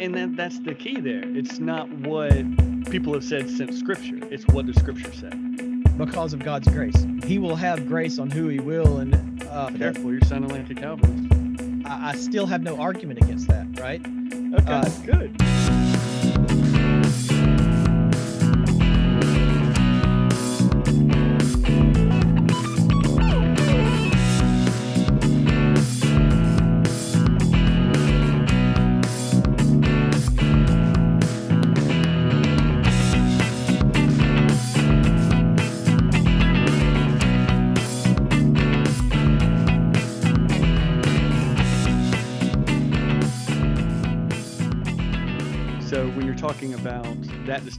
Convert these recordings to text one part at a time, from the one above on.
and then that's the key there. It's not what people have said since Scripture. It's what the Scripture said. because of God's grace. He will have grace on who He will, and uh, Careful, you're sounding like a Calvinist. I, I still have no argument against that, right? Okay, Uh, good.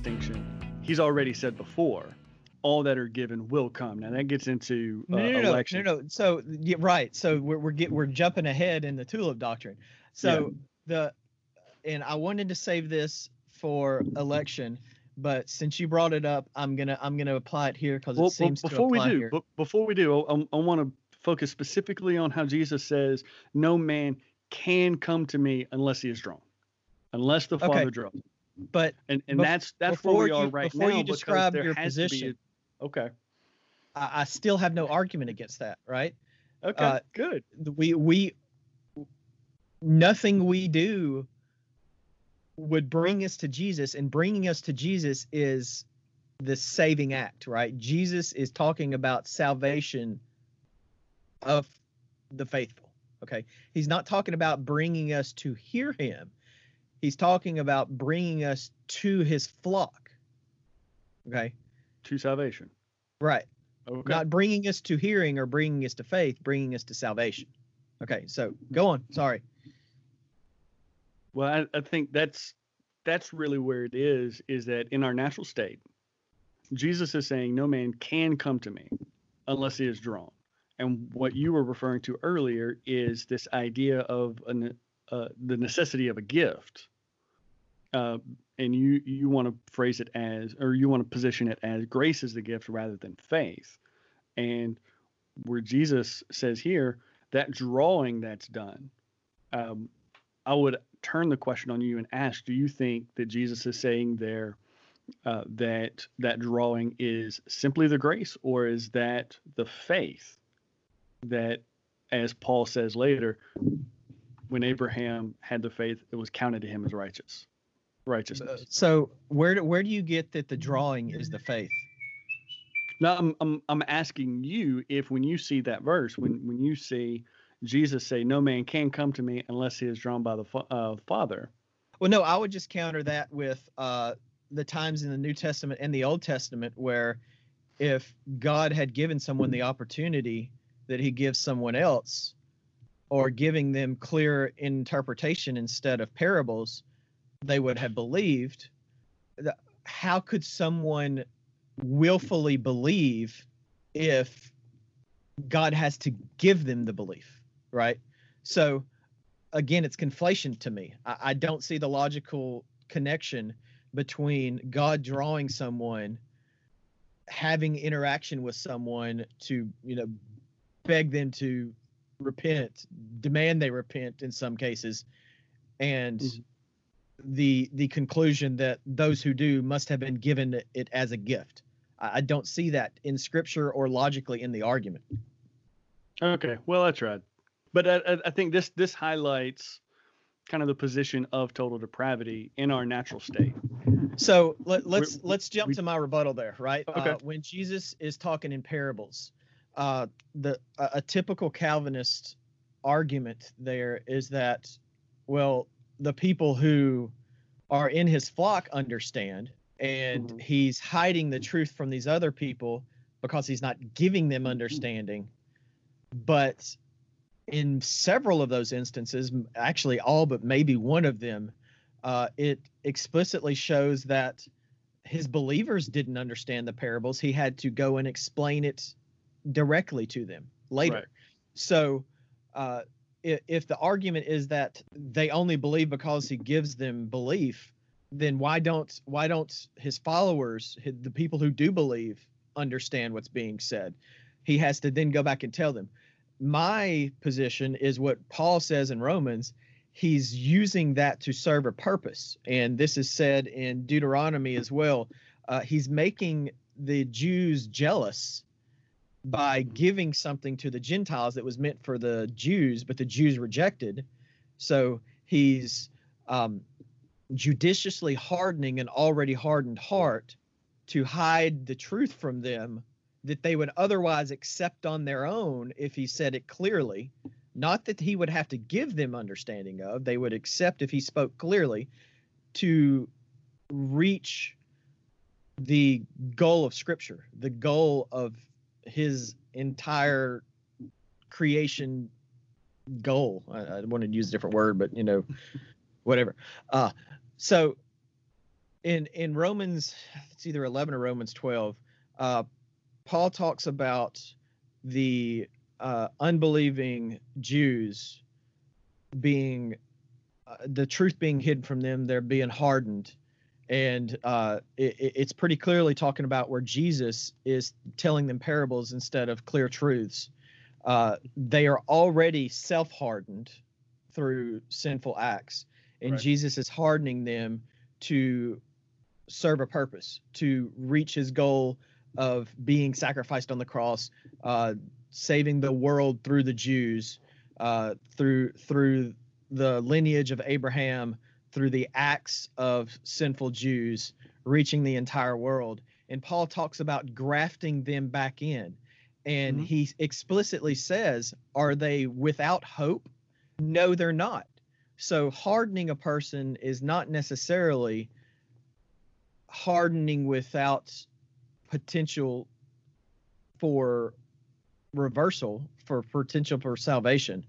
Distinction, he's already said before, all that are given will come. Now that gets into uh, No, no, no, no, election. no, no. So yeah, right. So we're we're get, we're jumping ahead in the tulip doctrine. So the and I wanted to save this for election, but since you brought it up, I'm gonna I'm gonna apply it here because Well, it seems well, to before we apply do, here. but before we do, I, I want to focus specifically on how Jesus says, "No man can come to me unless he is drawn, unless the Okay. Father draws." Him." But And and that's that's where we are you- right before now. you because describe your to a- position- okay. I, I still have no argument against that, right? Okay. Uh, good. we we nothing we do would bring us to Jesus and bringing us to Jesus is the saving act right Jesus is talking about salvation of the faithful okay he's not talking about bringing us to hear him he's talking about bringing us to his flock okay To salvation. right Okay. not bringing us to hearing or bringing us to faith, bringing us to salvation. Okay, so go on. Sorry. Well, I, I think that's that's really where it is. Is that in our natural state, Jesus is saying, "No man can come to me unless he is drawn." And what you were referring to earlier is this idea of a, ne- uh, the necessity of a gift. Uh, and you you want to phrase it as, or you want to position it as grace is the gift rather than faith. And where Jesus says here that drawing that's done, um, I would turn the question on you and ask: Do you think that Jesus is saying there uh, that that drawing is simply the grace, or is that the faith that, as Paul says later, when Abraham had the faith, it was counted to him as righteous, righteousness? So where do, where do you get that the drawing is the faith? Now, I'm, I'm I'm asking you if when you see that verse, when when you see Jesus say, "No man can come to me unless he is drawn by the uh, Father." Well, no, I would just counter that with uh, the times in the New Testament and the Old Testament where if God had given someone the opportunity that he gives someone else or giving them clear interpretation instead of parables, they would have believed. How could someone willfully believe if God has to give them the belief, right? So again, it's conflation to me. I, I don't see the logical connection between God drawing someone, having interaction with someone to, you know, beg them to repent, demand they repent in some cases, and Mhm. the the conclusion that those who do must have been given it as a gift. I, I don't see that in scripture or logically in the argument. Okay, well that's right. But I, I- think this this highlights kind of the position of total depravity in our natural state. So let, let's we- let's jump we- to my rebuttal there, right? Okay. Uh, when Jesus is talking in parables, uh, the a, a typical Calvinist argument there is that, well, the people who are in his flock understand, and Mhm. he's hiding the truth from these other people because he's not giving them understanding. But in several of those instances, actually all but maybe one of them, uh, it explicitly shows that his believers didn't understand the parables. He had to go and explain it directly to them later. Right. So, uh, if, if the argument is that they only believe because he gives them belief, then why don't why don't his followers, the people who do believe, understand what's being said? He has to then go back and tell them. My position is what Paul says in Romans. he's using that to serve a purpose. And this is said in Deuteronomy as well. Uh, he's making the Jews jealous by giving something to the Gentiles that was meant for the Jews, but the Jews rejected. So he's um, judiciously hardening an already hardened heart to hide the truth from them that they would otherwise accept on their own if he said it clearly. Not that he would have to give them understanding of, they would accept if he spoke clearly to reach the goal of Scripture, the goal of his entire creation goal. I, I wanted to use a different word, but you know, whatever. Uh, so in in Romans, it's either 11 or Romans 12. Uh, Paul talks about the uh, unbelieving Jews being uh, the truth being hidden from them, they're being hardened. And uh, it, it's pretty clearly talking about where Jesus is telling them parables instead of clear truths. Uh, they are already self hardened through sinful acts, and right. Jesus is hardening them to serve a purpose, to reach his goal of being sacrificed on the cross, uh, saving the world through the Jews, uh, through through the lineage of Abraham, through the acts of sinful Jews, reaching the entire world. And Paul talks about grafting them back in. And mm-hmm. he explicitly says, Are they without hope? No, they're not. So hardening a person is not necessarily hardening without potential for reversal for potential for salvation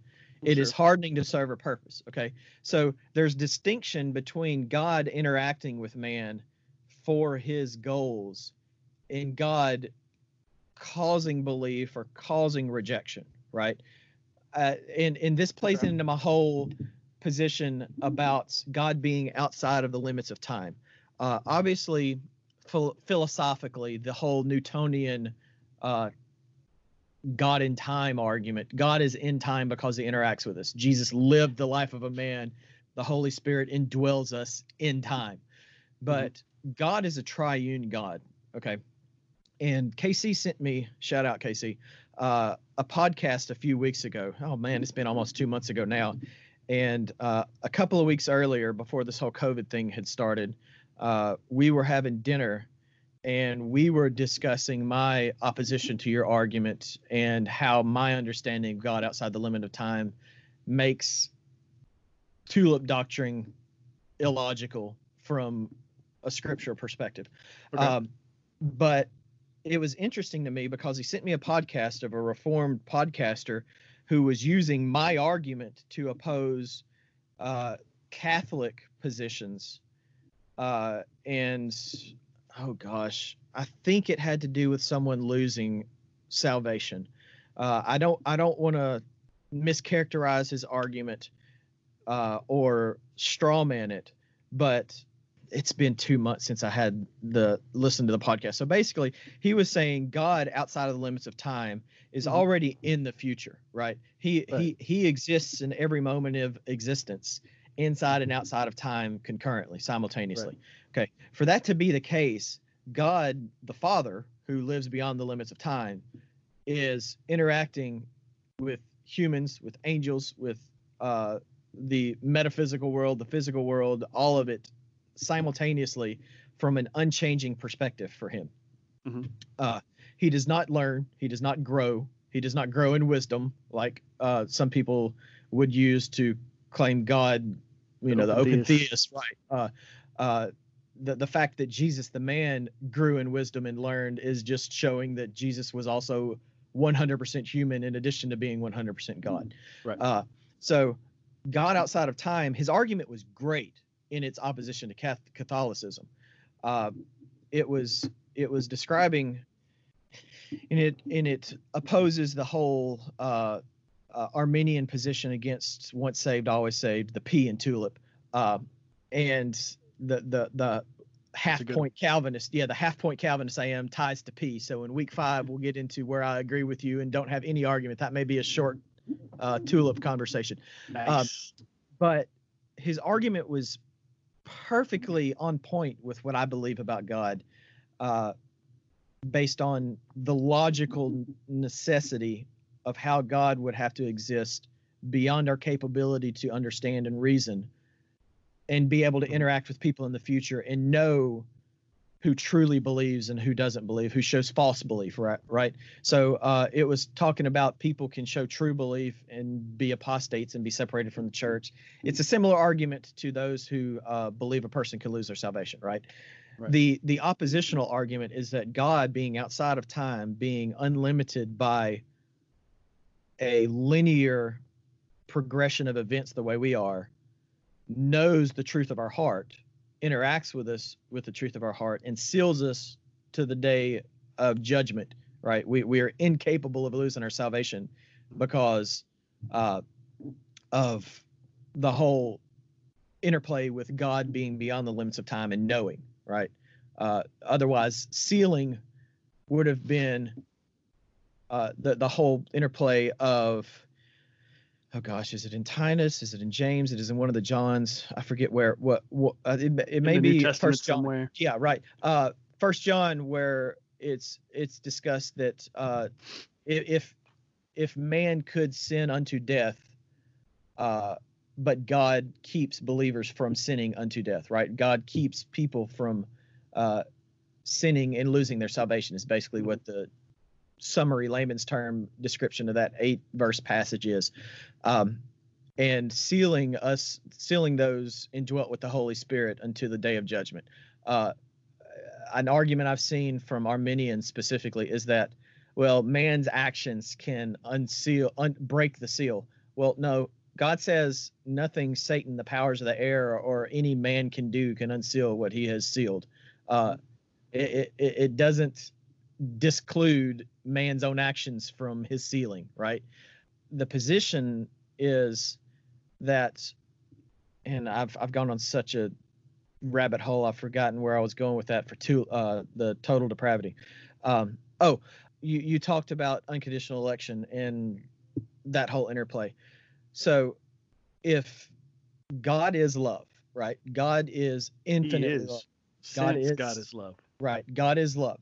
It sure. is hardening to serve a purpose okay? So there's distinction between god interacting with man for his goals and god causing belief or causing rejection right? Uh, and and this plays into my whole position about god being outside of the limits of time. Uh, obviously philosophically the whole Newtonian uh, God in time argument. God is in time because he interacts with us. Jesus lived the life of a man. The Holy Spirit indwells us in time. But mm-hmm. God is a triune God. Okay. And KC sent me, shout out KC, uh, a podcast a few weeks ago. Oh man, it's been almost two months ago now. And uh, a couple of weeks earlier, before this whole COVID thing had started, uh, we were having dinner and we were discussing my opposition to your argument and how my understanding of God outside the limit of time makes tulip doctrine illogical from a scripture perspective. Okay. Um, but it was interesting to me because he sent me a podcast of a reformed podcaster who was using my argument to oppose uh, Catholic positions uh, and oh gosh, I think it had to do with someone losing salvation. Uh, I don't I don't want to mischaracterize his argument uh, or strawman it, but it's been two months since I had the listen to the podcast. So basically, he was saying God outside of the limits of time is mm-hmm. already in the future, right? He right. he he exists in every moment of existence, inside and outside of time concurrently, simultaneously. Okay. For that to be the case, God, the Father, who lives beyond the limits of time, is interacting with humans, with angels, with uh, the metaphysical world, the physical world, all of it simultaneously from an unchanging perspective for him. Mm-hmm. Uh, he does not learn, he does not grow, he does not grow in wisdom like uh, some people would use to claim God you know, the open theist, right? Uh, uh, the the fact that Jesus, the man, grew in wisdom and learned is just showing that Jesus was also 100% human in addition to being 100% God. Right. Uh, so, God outside of time, his argument was great in its opposition to Catholicism. Uh, it was it was describing, and it and it opposes the whole uh, uh, Arminian position against once saved, always saved, the P and tulip, uh, and the the the half point Calvinist, yeah, the half point Calvinist I am ties to P. So in week five, we'll get into where I agree with you and don't have any argument. That may be a short uh, tulip conversation. Nice. Um, but his argument was perfectly on point with what I believe about God, uh, based on the logical necessity of how God would have to exist beyond our capability to understand and reason, and be able to interact with people in the future and know who truly believes and who doesn't believe, who shows false belief, right? Right. So uh, it was talking about people can show true belief and be apostates and be separated from the church. It's a similar argument to those who uh, believe a person can lose their salvation, right? Right. The the oppositional argument is that God, being outside of time, being unlimited by a linear progression of events the way we are, knows the truth of our heart interacts with us with the truth of our heart and seals us to the day of judgment right? We, we are incapable of losing our salvation because uh, of the whole interplay with god being beyond the limits of time and knowing right? Uh, otherwise sealing would have been uh, the, the whole interplay of oh gosh, is it in Titus? Is it in James? It is in one of the Johns. I forget where. What? what uh, it, it may In the New be First John. somewhere. Yeah, right. Uh, First John, where it's it's discussed that uh, if if man could sin unto death, uh, but God keeps believers from sinning unto death. Right? God keeps people from uh, sinning and losing their salvation. Is basically what the summary layman's term description of that eight verse passage is um, and sealing us sealing those indwelt with the holy spirit unto the day of judgment. Uh, an argument i've seen from arminians specifically is that well man's actions can unseal un- break the seal. Well no god says nothing satan the powers of the air or any man can do can unseal what he has sealed. Uh, it, it, it doesn't disclude man's own actions from his sealing, right? The position is that, and I've I've gone on such a rabbit hole, I've forgotten where I was going with that for two uh the total depravity. Um oh, you you talked about unconditional election and that whole interplay. So if God is love, right? God is He is. love. God is- God is love. Right. God is love.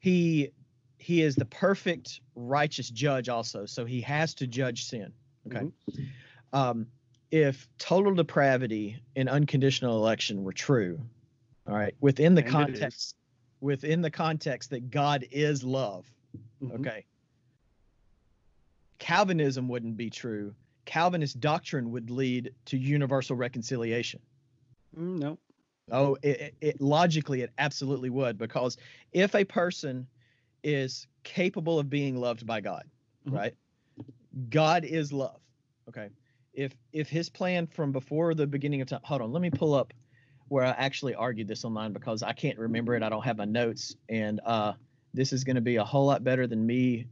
He he is the perfect righteous judge also. So he has to judge sin. Okay. Mhm. Um if total depravity and unconditional election were true, all right, within the And context within the context that God is love, Mhm. okay. Calvinism wouldn't be true. Calvinist doctrine would lead to universal reconciliation. Mm, no. Oh, it, it, logically it absolutely would because if a person is capable of being loved by God, Mhm. right? God is love. Okay. If if his plan from before the beginning of time, hold on, let me pull up where I actually argued this online because I can't remember it. I don't have my notes, and uh, this is going to be a whole lot better than me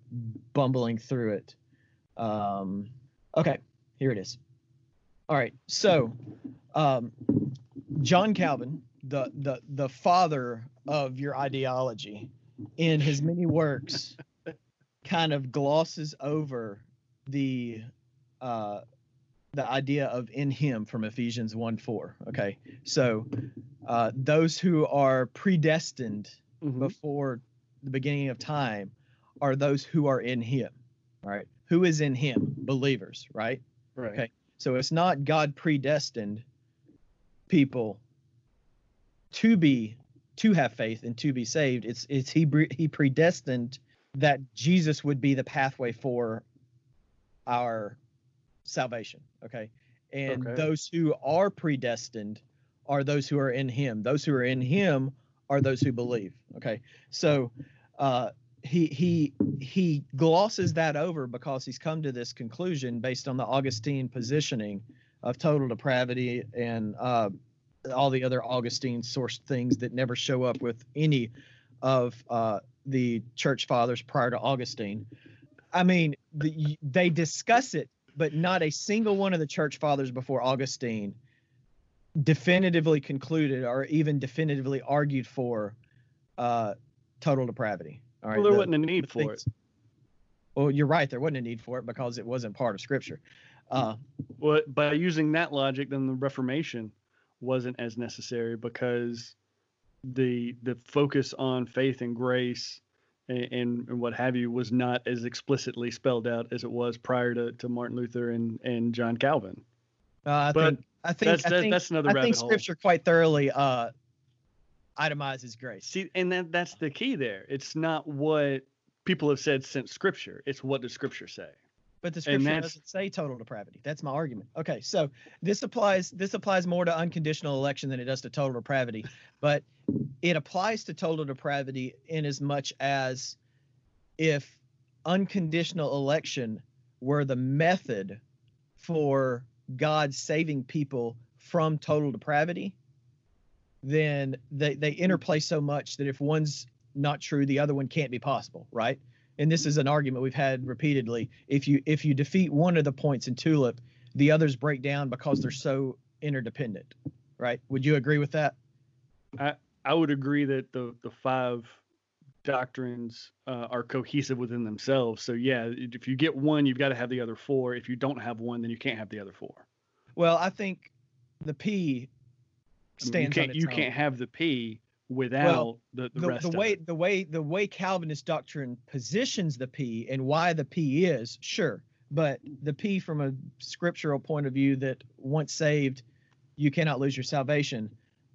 bumbling through it. Um, okay, here it is. All right, so um, John Calvin, the the the father of your ideology, in his many works, kind of glosses over the uh, the idea of in him from Ephesians 1 4. Okay. So uh, those who are predestined Mhm. before the beginning of time are those who are in him. All right. Who is in him? Believers, right? Right. okay. So it's not God predestined people to be to have faith and to be saved. It's it's he he predestined that Jesus would be the pathway for our salvation. Okay. And Okay. those who are predestined are those who are in him. Those who are in him are those who believe. Okay. So uh he he he glosses that over because he's come to this conclusion based on the Augustine positioning of total depravity and uh, all the other Augustine sourced things that never show up with any of uh, the church fathers prior to Augustine. I mean, the, they discuss it, but not a single one of the church fathers before Augustine definitively concluded or even definitively argued for uh, total depravity. All right. well, there the- wasn't a need for it. Well, you're right. There wasn't a need for it because it wasn't part of Scripture. Uh, Well, by using that logic, then the Reformation wasn't as necessary because the the focus on faith and grace and, and, and what have you was not as explicitly spelled out as it was prior to, to Martin Luther and, and John Calvin. uh, I But think I think That's I think, that's another I think hole. Scripture quite thoroughly uh, itemizes grace. See, and that that's the key there. It's not what people have said since Scripture. It's what does Scripture say. But the scripture doesn't say total depravity. That's my argument. Okay, so this applies this applies more to unconditional election than it does to total depravity, but it applies to total depravity in as much as if unconditional election were the method for God saving people from total depravity, then they, they interplay so much that if one's not true, the other one can't be possible, right? And this is an argument we've had repeatedly if you if you defeat one of the points in tulip the others break down because they're so interdependent right would you agree with that I I would agree that the the five doctrines uh, are cohesive within themselves. So yeah, if you get one, you've got to have the other four. If you don't have one, then you can't have the other four. well i think the p I mean, stands you can't on its you own. can't have the P without the, the, the, rest the way the way the way calvinist doctrine positions the p and why the p is sure. But the p from a scriptural point of view that once saved you cannot lose your salvation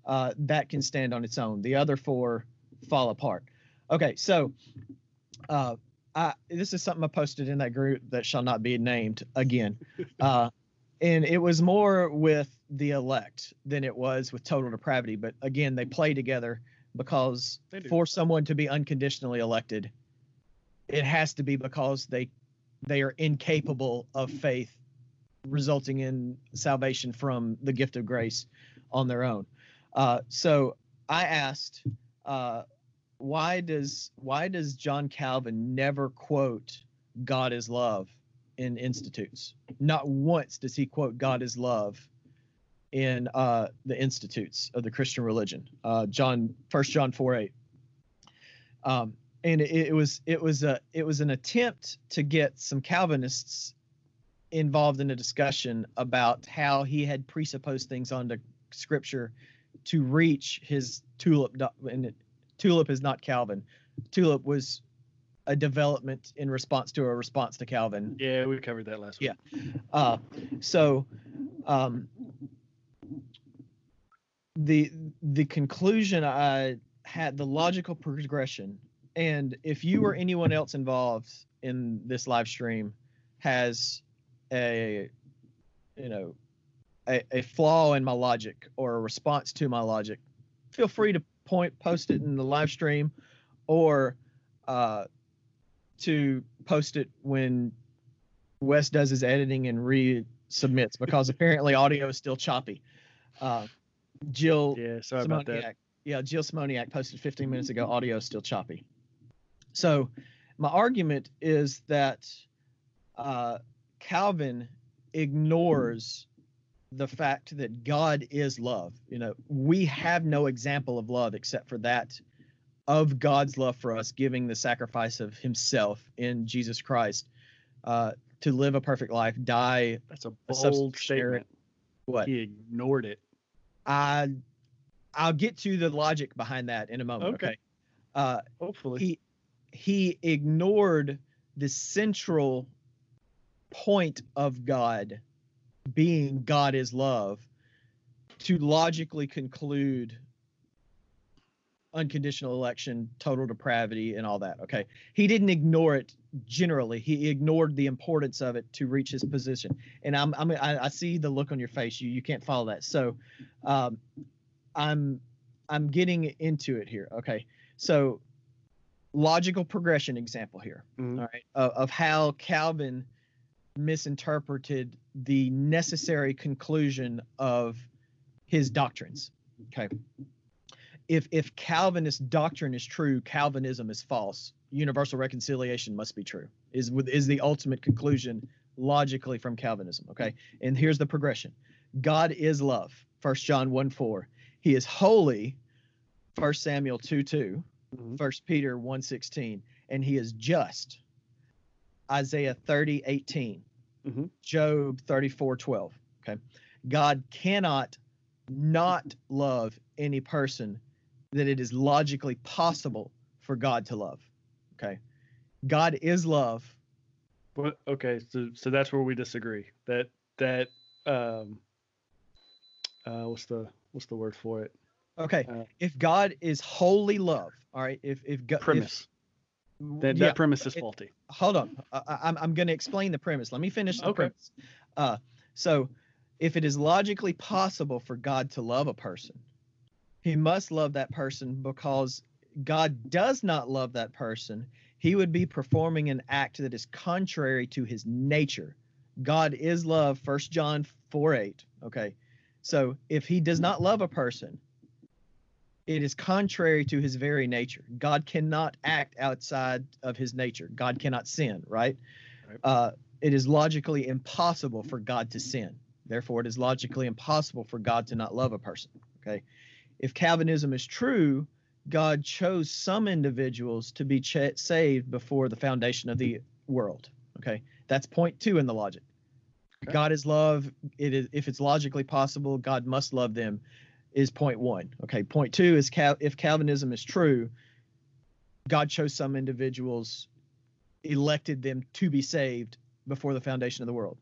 uh, that can stand on its own. The other four fall apart. Okay so uh, I, this is something i posted in that group that shall not be named again. Uh, and it was more with the elect than it was with total depravity but again they play together because for someone to be unconditionally elected it has to be because they they are incapable of faith resulting in salvation from the gift of grace on their own. Uh, so i asked uh, why does why does john calvin never quote god is love in institutes. Not once does he quote god is love in uh, the institutes of the christian religion uh, john first john 4 8 um, and it, it was it was a it was an attempt to get some calvinists involved in a discussion about how he had presupposed things onto scripture to reach his tulip and tulip is not calvin. Tulip was a development in response to a response to calvin Yeah, we covered that last week. Yeah. uh, so um, the the conclusion I had the logical progression, and if you or anyone else involved in this live stream has a you know a, a flaw in my logic or a response to my logic, feel free to point post it in the live stream or uh, to post it when Wes does his editing and resubmits because apparently audio is still choppy. Uh, Jill Yeah, sorry about that. Yeah, Jill Simoniak posted 15 minutes ago. Audio is still choppy. So, my argument is that uh, Calvin ignores the fact that God is love. You know, we have no example of love except for that of God's love for us, giving the sacrifice of Himself in Jesus Christ uh, to live a perfect life, die. That's a A bold substitutionary- statement. What? He ignored it. I, I'll get to the logic behind that in a moment. Okay. Okay. Uh, Hopefully. he he ignored the central point of God being God is love to logically conclude unconditional election, total depravity, and all that. Okay. He didn't ignore it generally. He ignored the importance of it to reach his position. And I'm, I'm I, I see the look on your face. You you can't follow that. So um I'm I'm getting into it here. Okay. So logical progression example here Mhm. all right, of, of how Calvin misinterpreted the necessary conclusion of his doctrines. Okay. If if Calvinist doctrine is true, Calvinism is false. Universal reconciliation must be true. Is with is the ultimate conclusion logically from Calvinism. Okay. And here's the progression. God is love. First John 1 4. He is holy. First Samuel 2 2. Mhm. First Peter 1:16, and he is just. Isaiah 30, 18. Mhm. Job 34 12. Okay. God cannot not love any person that it is logically possible for God to love. Okay. God is love. What? Okay, so so that's where we disagree. That that um, uh, what's the what's the word for it? Okay. Uh, if God is holy love, all right. If if God Premise. if, that yeah, that premise is it- faulty. hold on. I, I- I'm I'm going to explain the premise. Let me finish the Okay. premise. Uh, so, if it is logically possible for God to love a person, He must love that person because God does not love that person. He would be performing an act that is contrary to His nature. God is love. First John four eight. Okay, so if He does not love a person, it is contrary to his very nature. God cannot act outside of his nature. God cannot sin, right? Right. Uh, it is logically impossible for God to sin. Therefore, it is logically impossible for God to not love a person. Okay. If Calvinism is true, God chose some individuals to be ch- saved before the foundation of the world. Okay. That's point two in the logic. Okay. God is love. It is if it's logically possible, God must love them is point one. Okay, point two is Cal- if Calvinism is true, God chose some individuals, elected them to be saved before the foundation of the world.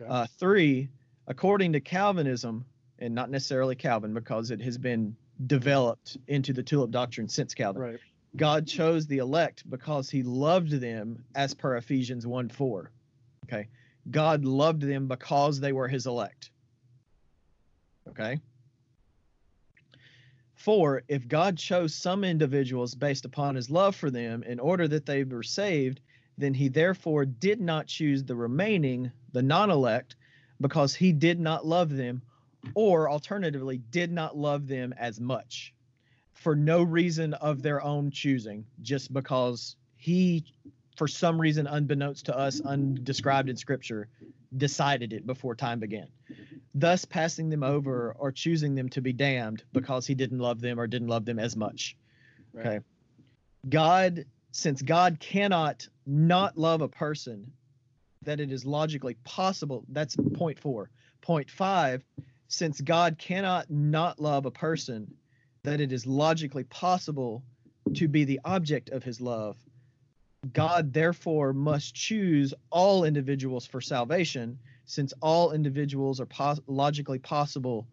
Okay. Uh, three, according to Calvinism, and not necessarily Calvin, because it has been developed into the tulip doctrine since Calvin. Right. God chose the elect because he loved them as per Ephesians 1 4. Okay. God loved them because they were his elect. Okay. Four, if God chose some individuals based upon his love for them in order that they were saved, then he therefore did not choose the remaining, the non elect, because he did not love them, or alternatively, did not love them as much for no reason of their own choosing, just because he, for some reason unbeknownst to us, undescribed in scripture, decided it before time began, thus passing them over or choosing them to be damned because he didn't love them or didn't love them as much. Right. Okay. God, since God cannot not love a person, that it is logically possible. That's point four. Point five, since God cannot not love a person, that it is logically possible to be the object of his love, God therefore must choose all individuals for salvation, since all individuals are pos- logically possible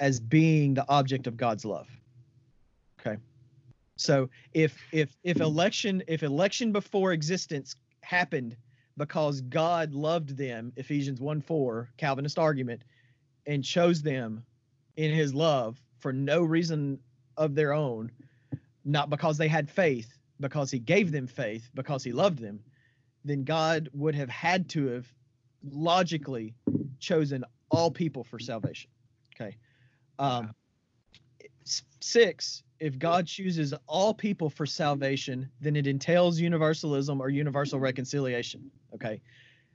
as being the object of God's love. Okay. So if if if election if election before existence happened because God loved them, Ephesians 1 4, Calvinist argument, and chose them in his love for no reason of their own, not because they had faith, because he gave them faith, because he loved them, then God would have had to have logically chosen all people for salvation. Okay. Um, six, if God chooses all people for salvation, then it entails universalism or universal reconciliation. Okay.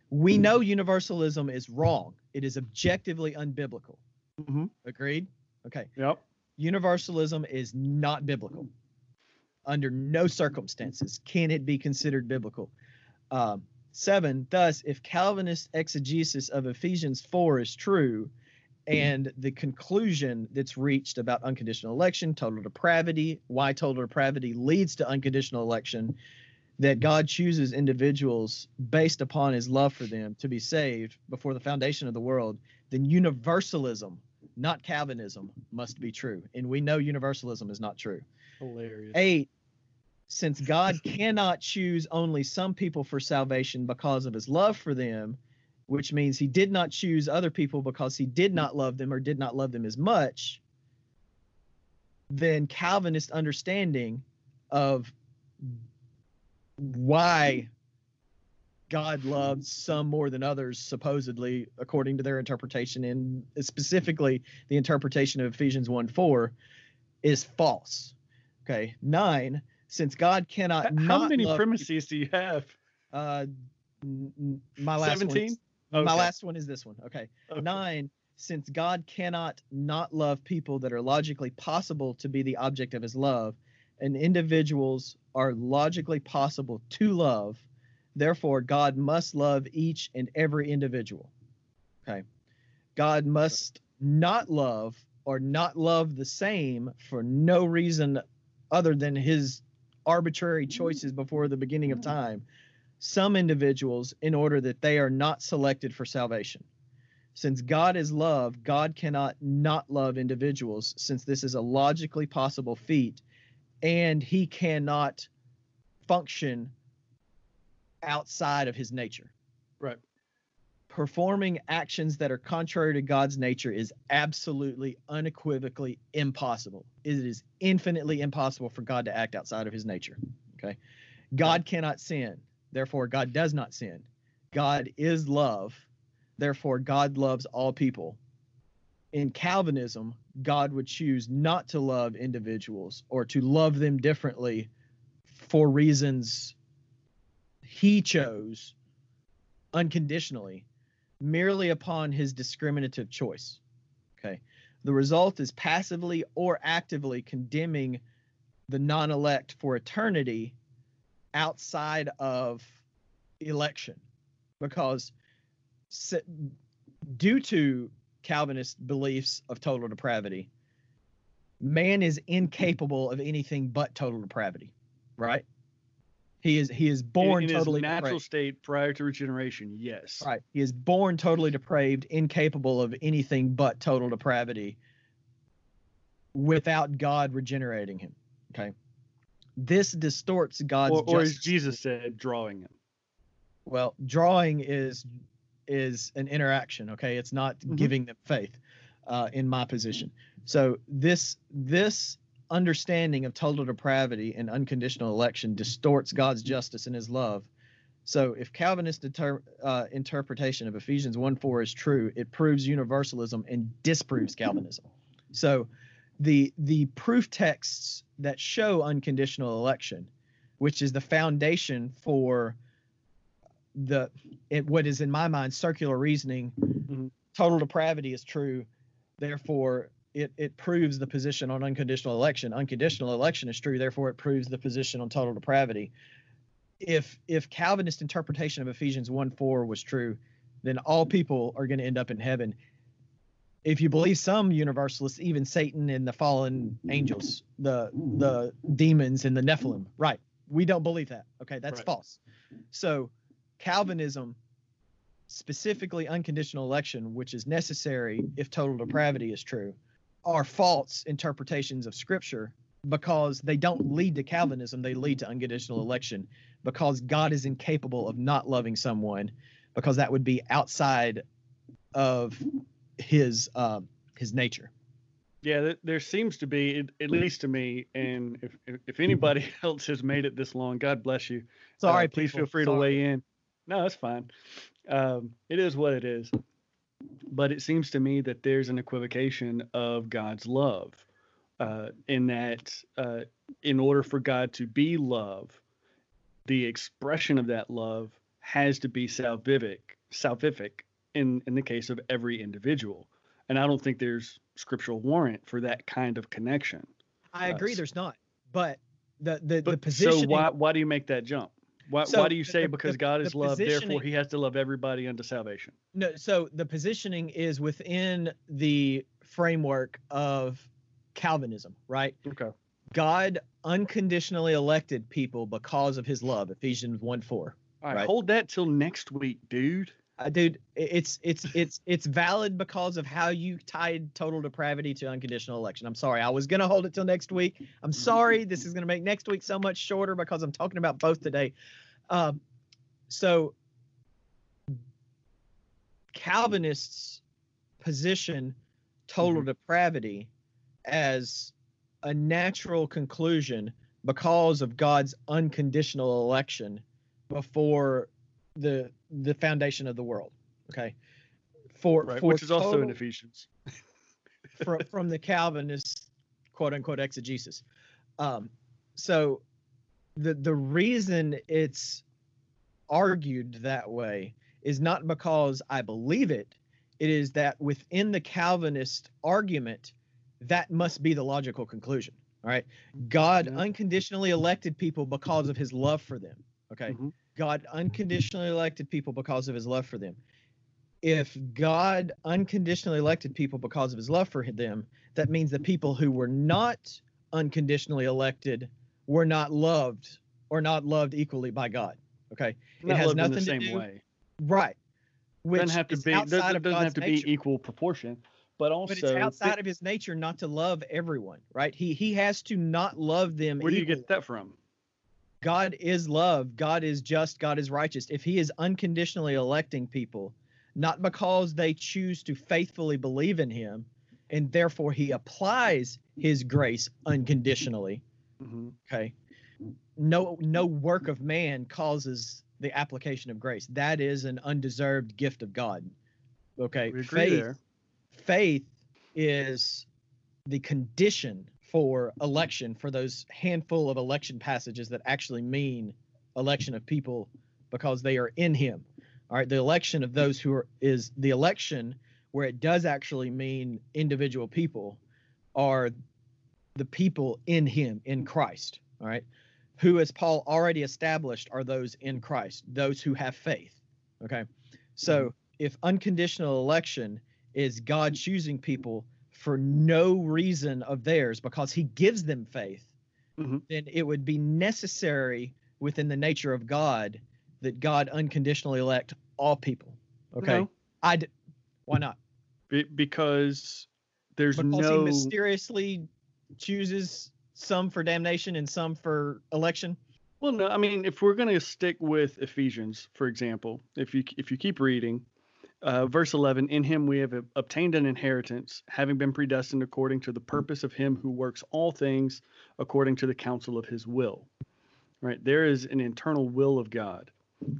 We know universalism is wrong. It is objectively unbiblical. Mhm. Agreed? Okay. Yep. Universalism is not biblical. Under no circumstances can it be considered biblical. Um, seven, thus, if Calvinist exegesis of Ephesians 4 is true, and the conclusion that's reached about unconditional election, total depravity, why total depravity leads to unconditional election, that God chooses individuals based upon his love for them to be saved before the foundation of the world, then universalism, not Calvinism, must be true. And we know universalism is not true. Hilarious. Eight, since God cannot choose only some people for salvation because of his love for them, which means he did not choose other people because he did not love them or did not love them as much, then Calvinist understanding of why God loves some more than others, supposedly, according to their interpretation, and specifically the interpretation of Ephesians 1 4, is false. Okay. Nine, since God cannot How many premises do you have? uh, n- my last one. 17? is- My last one is this one. Okay. Okay. Nine, since God cannot not love people that are logically possible to be the object of his love, and individuals are logically possible to love, Therefore, God must love each and every individual. Okay. God must not love or not love the same for no reason other than his arbitrary choices before the beginning of mm. time some individuals in order that they are not selected for salvation. Since God is love, God cannot not love individuals, since this is a logically possible feat, and he cannot function outside of his nature. Right. Performing actions that are contrary to God's nature is absolutely, unequivocally impossible. It is infinitely impossible for God to act outside of his nature. Okay. God cannot sin. Therefore, God does not sin. God is love. Therefore, God loves all people. In Calvinism, God would choose not to love individuals or to love them differently for reasons he chose unconditionally, merely upon his discriminative choice. Okay. The result is passively or actively condemning the non elect for eternity outside of election because due to Calvinist beliefs of total depravity, man is incapable of anything but total depravity, right? He is he is born in, in totally his natural depraved. state prior to regeneration. Yes. Right. He is born totally depraved, incapable of anything but total depravity without God regenerating him. Okay. This distorts God's Or, or as. Jesus said, drawing him. Well, drawing is is an interaction. Okay, it's not Mhm. giving them faith. Uh, in my position, so this this understanding of total depravity and unconditional election distorts God's justice and His love. So, if Calvinist deter, uh, interpretation of Ephesians 1 4 is true, it proves universalism and disproves Calvinism. So, the the proof texts that show unconditional election, which is the foundation for the it, what is in my mind circular reasoning, Mhm. total depravity is true, therefore it it proves the position on unconditional election. Unconditional election is true, therefore it proves the position on total depravity. If if Calvinist interpretation of Ephesians 1 4 was true, then all people are going to end up in heaven. If you believe some universalists, even Satan and the fallen angels, the the demons and the Nephilim, right? We don't believe that. Okay, that's Right. false. So Calvinism, specifically unconditional election, which is necessary if total depravity is true, are false interpretations of Scripture because they don't lead to Calvinism, they lead to unconditional election because God is incapable of not loving someone because that would be outside of his uh, his nature. Yeah, there seems to be, at- least to me, and if if, anybody else has made it this long, God bless you. Uh, Sorry, please people. feel free to weigh in. No, that's fine. Um, it is what it is. But it seems to me that there's an equivocation of God's love, uh, in that uh, in order for God to be love, the expression of that love has to be salvific, salvific in in the case of every individual. And I don't think there's scriptural warrant for that kind of connection. I agree. Us. There's not, but the the the position. so why why do you make that jump? Why So why do you say the- because the- God the is love, therefore He has to love everybody unto salvation? No, so the positioning is within the framework of Calvinism, right? Okay. God unconditionally elected people because of his love, Ephesians 1 4. All right, Right. hold that till next week, dude. Uh, dude, it's it's it's it's valid because of how you tied total depravity to unconditional election. I'm sorry, I was gonna hold it till next week. I'm sorry, this is gonna make next week so much shorter because I'm talking about both today. Um, so Calvinists position total depravity as a natural conclusion because of God's unconditional election before the the foundation of the world. Okay. For, Right, for which is also in Ephesians. from from the Calvinist quote unquote exegesis. Um, so the the reason it's argued that way is not because I believe it. It is that within the Calvinist argument, that must be the logical conclusion. All right. God unconditionally elected people because of his love for them. Okay. Mhm. God unconditionally elected people because of his love for them. If God unconditionally elected people because of his love for them, that means the people who were not unconditionally elected were not loved or not loved equally by God. Okay. Not has loved in nothing the to same do- way. Right. Which doesn't have to be doesn't, doesn't have to nature. be equal proportion, but also but it's outside of his nature not to love everyone, right? He he has to not love them. where do you get that from? God is love. God is just. God is righteous. If He is unconditionally electing people, not because they choose to faithfully believe in Him, and therefore He applies His grace unconditionally. Hmm Okay. No no work of man causes the application of grace. That is an undeserved gift of God. Okay. Faith there. faith is the condition for election for those handful of election passages that actually mean election of people because they are in him all right the election of those who are is the election where it does actually mean individual people are the people in him in christ all right who as paul already established are those in christ those who have faith okay so if unconditional election is God choosing people for no reason of theirs because he gives them faith, Mhm. then it would be necessary within the nature of God that God unconditionally elect all people. Okay. No, I d- why not? be- because there's Because no he mysteriously chooses some for damnation and some for election. Well, no, I mean, if we're going to stick with Ephesians, for example, if you if you keep reading, uh, verse eleven, in Him we have obtained an inheritance, having been predestined according to the purpose of Him who works all things according to the counsel of His will. Right, there is an internal will of God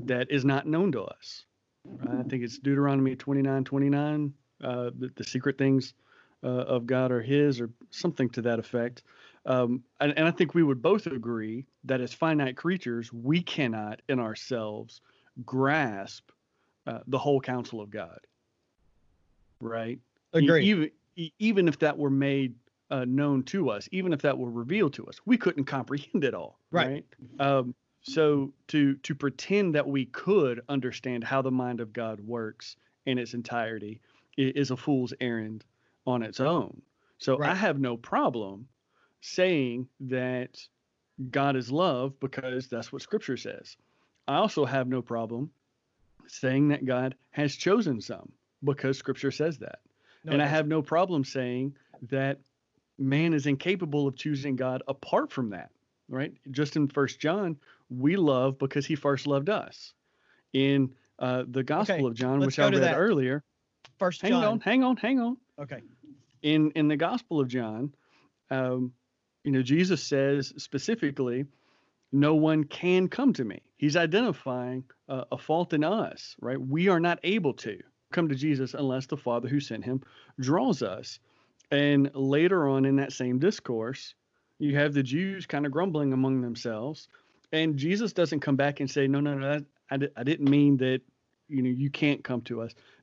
that is not known to us. Right? I think it's Deuteronomy twenty nine twenty nine. Uh, the, the secret things uh, of God are His, or something to that effect. Um, and, and I think we would both agree that as finite creatures, we cannot in ourselves grasp uh, the whole counsel of God. Right? Agree. Even, even if that were made uh, known to us, even if that were revealed to us, we couldn't comprehend it all. Right. Right. Um, so to to pretend that we could understand how the mind of God works in its entirety is a fool's errand on its own. So I have no problem saying that God is love because that's what Scripture says. I also have no problem saying that God has chosen some because Scripture says that. No, and I have no problem saying that man is incapable of choosing God apart from that, right? Just in First John, we love because he first loved us. In uh, the Gospel Okay, of John, which I read that. earlier, First hang John. on, hang on, hang on. Okay. In in the Gospel of John, um, you know, Jesus says specifically, "No one can come to me." He's identifying uh, a fault in us, right? We are not able to come to Jesus unless the Father who sent him draws us. And later on in that same discourse, you have the Jews kind of grumbling among themselves, and Jesus doesn't come back and say, "No, no, no, I, I didn't mean that." You know, you can't come to us.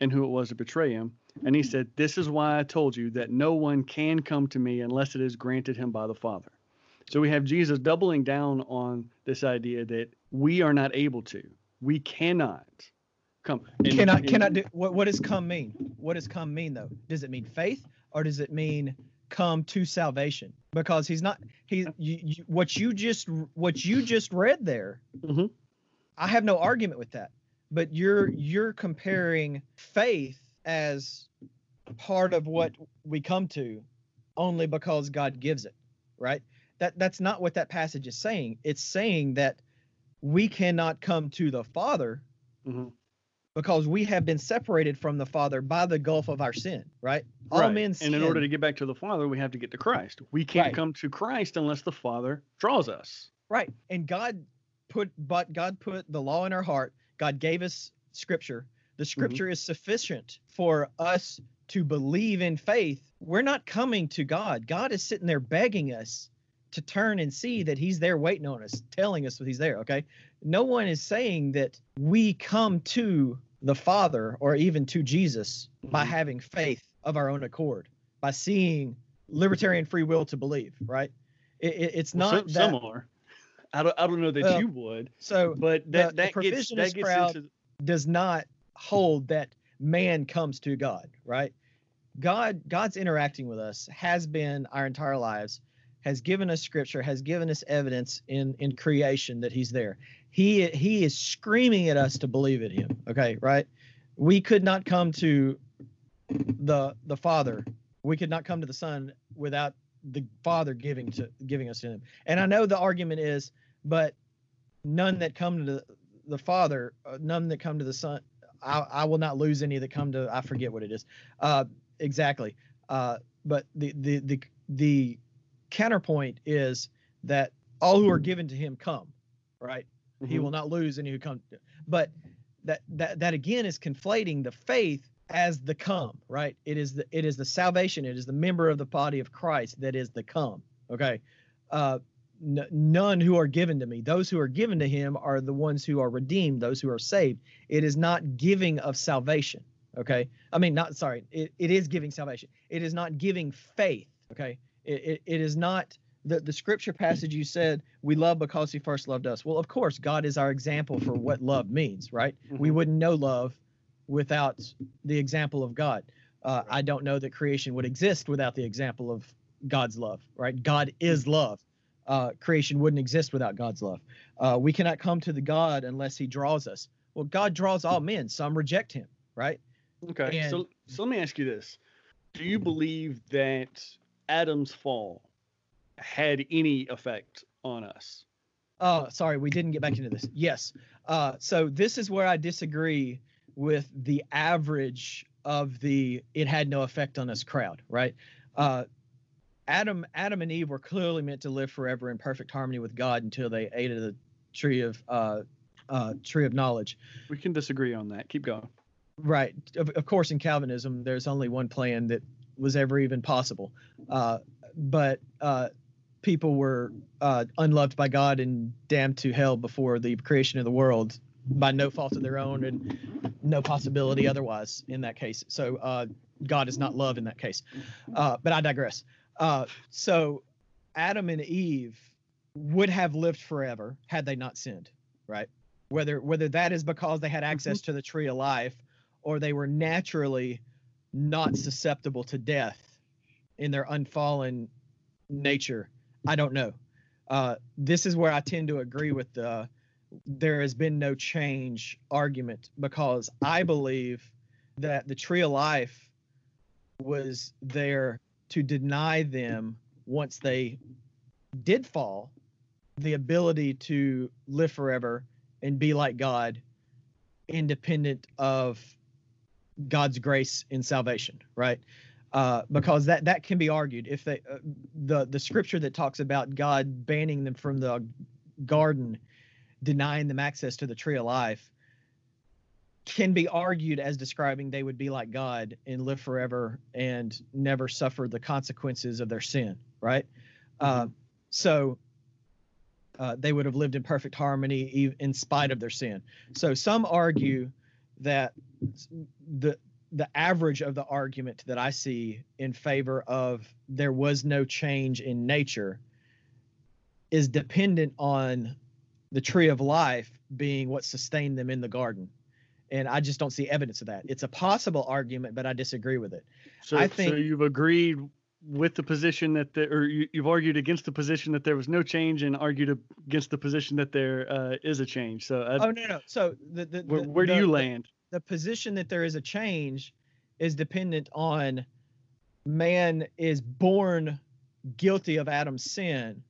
and who it was to betray him. And he said, This is why I told you that no one can come to me unless it is granted him by the Father. So we have Jesus doubling down on this idea that we are not able to. We cannot come. And- cannot and- cannot do what what does come mean what does come mean though does it mean faith or does it mean come to salvation because he's not he you, you, what you just what you just read there Mhm. i have no argument with that but you're you're comparing faith as part of what we come to only because god gives it right that that's not what that passage is saying it's saying that we cannot come to the father Mhm. because we have been separated from the Father by the gulf of our sin, right? All Right. men sin. And in order to get back to the Father, we have to get to Christ. We can't Right. come to Christ unless the Father draws us. right. And God put but God put the law in our heart. God gave us scripture. The scripture is sufficient for us to believe in faith. We're not coming to God. God is sitting there begging us to turn and see that he's there waiting on us, telling us that he's there, okay? No one is saying that we come to the Father or even to Jesus by Mhm. having faith of our own accord, by seeing libertarian free will to believe, right? It, it- it's Well, not some, that, some are. I don't. I don't know that Well, you would, so but the- that the gets that gets crowd- into. does not hold that man comes to God, right? God God's interacting with us has been our entire lives, has given us scripture, has given us evidence in in creation that he's there. He he is screaming at us to believe in him, okay, right? We could not come to the the Father. We could not come to the Son without the Father giving to giving us to him. And I know the argument is but none that come to the, the Father, uh, none that come to the Son. I, I will not lose any that come to. I forget what it is. Uh, exactly. Uh, but the the the the counterpoint is that all who are given to him come, right? He Mhm. will not lose any who come. But that that that again is conflating the faith as the come, right? It is the it is the salvation. It is the member of the body of Christ that is the come. Okay. Uh, n- none who are given to me. Those who are given to him are the ones who are redeemed, those who are saved. It is not giving of salvation. Okay. I mean, not sorry. It, it is giving salvation. It is not giving faith. Okay. It, it, it is not the, the scripture passage you said, we love because he first loved us. Well, of course, God is our example for what love means, right? We Mhm. wouldn't know love without the example of God. Uh, I don't know that creation would exist without the example of God's love, right? God is love. Uh, creation wouldn't exist without God's love. Uh, we cannot come to the God unless He draws us. Well, God draws all men. Some reject Him, right? Okay. And- so so let me ask you this: Do you believe that Adam's fall had any effect on us? Oh, sorry, we didn't get back into this. Yes. Uh, so this is where I disagree with the average of the "it had no effect on us" crowd. Right? Uh, Adam, Adam and Eve were clearly meant to live forever in perfect harmony with God until they ate of the tree of uh, uh, tree of knowledge. We can disagree on that. Keep going. Right. Of, of course, in Calvinism, there's only one plan that was ever even possible. Uh, but uh, people were uh, unloved by God and damned to hell before the creation of the world by no fault of their own and no possibility otherwise in that case. So uh, God is not love in that case. Uh, but I digress. Uh, so Adam and Eve would have lived forever had they not sinned, right? Whether whether that is because they had access to the tree of life or they were naturally not susceptible to death in their unfallen nature. I don't know. Uh, this is where I tend to agree with the there has been no change argument because I believe that the tree of life was there to deny them once they did fall the ability to live forever and be like God independent of God's grace in salvation, right? Uh, because that that can be argued if they uh, the the scripture that talks about God banning them from the garden, denying them access to the tree of life, can be argued as describing they would be like God and live forever and never suffer the consequences of their sin, right? Uh, so uh, they would have lived in perfect harmony e- in spite of their sin. So some argue that the the average of the argument that I see in favor of there was no change in nature is dependent on the tree of life being what sustained them in the garden. And I just don't see evidence of that. It's a possible argument, but I disagree with it. So, I so think- you've agreed with the position that there, or you, you've argued against the position that there was no change, and argued against the position that there uh, is a change. So, uh, Oh no, no. So the, the, where, the- do you the- land? the position that there is a change is dependent on man is born guilty of Adam's sin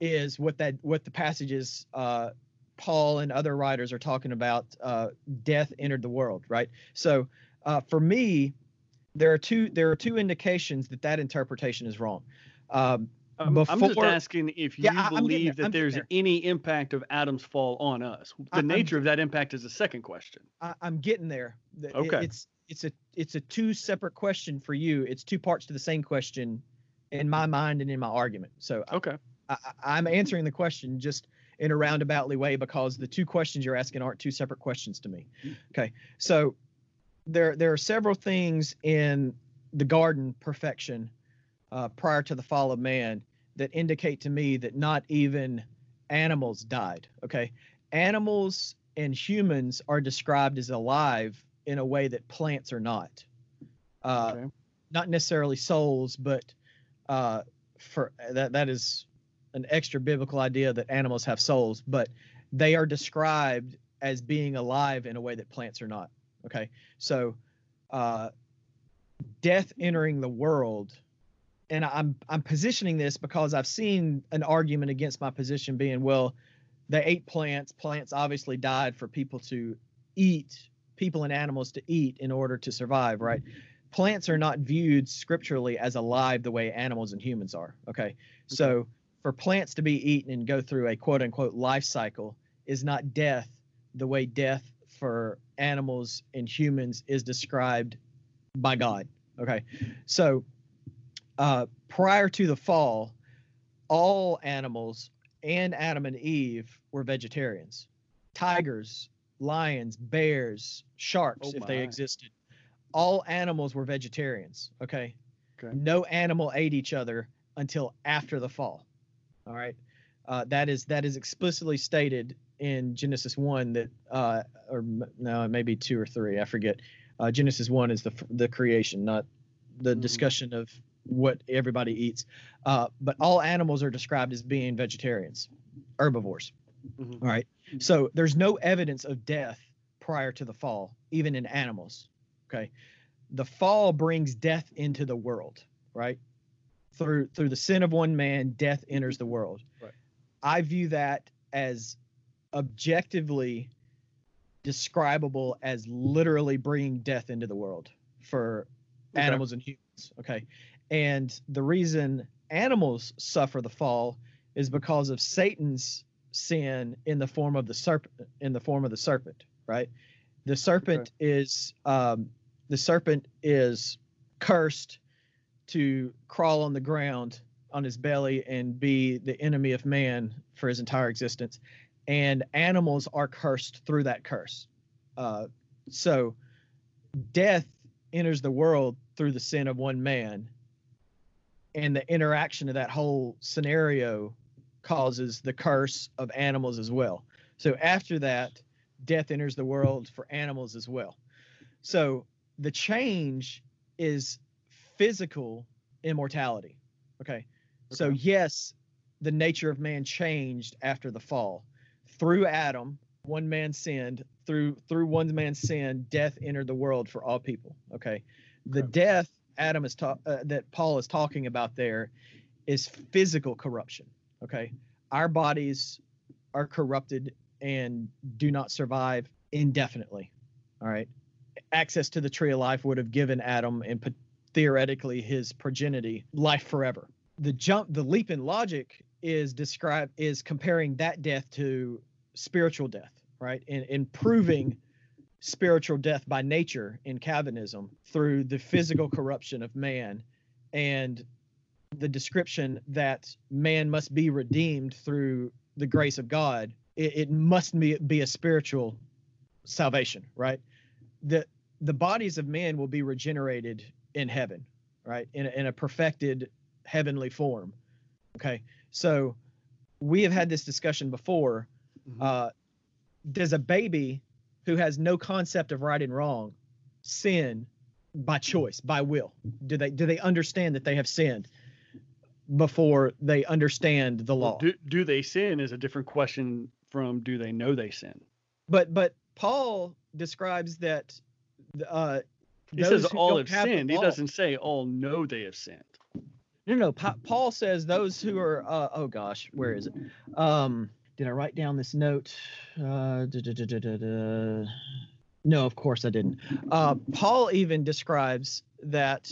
is what that what the passages uh Paul and other writers are talking about uh death entered the world right so uh for me there are two there are two indications that that interpretation is wrong um I'm, I'm just Before- asking if you Yeah, I'm believe there, that I'm there's there. any impact of Adam's fall on us. The I- I'm nature of that impact is the second question. I, I'm getting there. The- it- Okay. it's it's a it's a two separate question for you. It's two parts to the same question in my mind and in my argument. So Okay. I, I- I'm answering the question just in a roundaboutly way because the two questions you're asking aren't two separate questions to me. Okay, so there there are several things in the garden perfection uh, prior to the fall of man that indicate to me that not even animals died. Okay, animals and humans are described as alive in a way that plants are not. Uh, okay. not necessarily souls, but uh, for that that is an extra biblical idea that animals have souls, but they are described as being alive in a way that plants are not. Okay, so uh, death entering the world, and I'm I'm positioning this because I've seen an argument against my position being well, they ate plants. Plants obviously died for people to eat, people and animals to eat in order to survive, right? plants are not viewed scripturally as alive the way animals and humans are. Okay. So for plants to be eaten and go through a quote unquote life cycle is not death the way death for animals and humans is described by God. Okay. So uh, prior to the fall, all animals and Adam and Eve were vegetarians. Tigers, lions, bears, sharks, Oh if they existed all animals were vegetarians. Okay. Okay. No animal ate each other until after the fall. All right. Uh, that is that is explicitly stated in Genesis one that uh, or no maybe two or three I forget. Uh, Genesis one is the the creation, not the Mhm. discussion of what everybody eats. Uh, but all animals are described as being vegetarians, herbivores. Mhm. All right. So there's no evidence of death prior to the fall, even in animals. Okay. The fall brings death into the world, right? Through through the sin of one man, death enters the world. Right. I view that as objectively describable as literally bringing death into the world for Okay. animals and humans. Okay. And the reason animals suffer the fall is because of Satan's sin in the form of the serpent in the form of the serpent, right? The serpent is um the serpent is cursed to crawl on the ground on his belly and be the enemy of man for his entire existence. And animals are cursed through that curse. Uh, so death enters the world through the sin of one man. And the interaction of that whole scenario causes the curse of animals as well. So after that, death enters the world for animals as well. So the change is physical immortality. Okay. So yes, the nature of man changed after the fall. Through Adam, one man sinned. Through through one man's sin, death entered the world for all people. Okay. The Okay. death Adam is ta- uh, that Paul is talking about there is physical corruption. Okay. Our bodies are corrupted and do not survive indefinitely. All right. Access to the tree of life would have given Adam and theoretically his progeny life forever. The jump, the leap in logic is described is comparing that death to spiritual death, right? And, and proving spiritual death by nature in Calvinism through the physical corruption of man and the description that man must be redeemed through the grace of God. It, it must be, be a spiritual salvation, right? The the bodies of men will be regenerated in heaven, right? In a, in a perfected heavenly form. Okay, so we have had this discussion before. Mhm. Uh, does a baby who has no concept of right and wrong sin by choice, by will? Do they do they understand that they have sinned before they understand the Well, law? do, do they sin is a different question from do they know they sin? But but Paul describes that uh, He says all have sinned. He doesn't say all know they have sinned. No, no. Pa- Paul says those who are. Uh, oh gosh, where is it? Um, did I write down this note? Uh. No, of course I didn't. Uh, Paul even describes that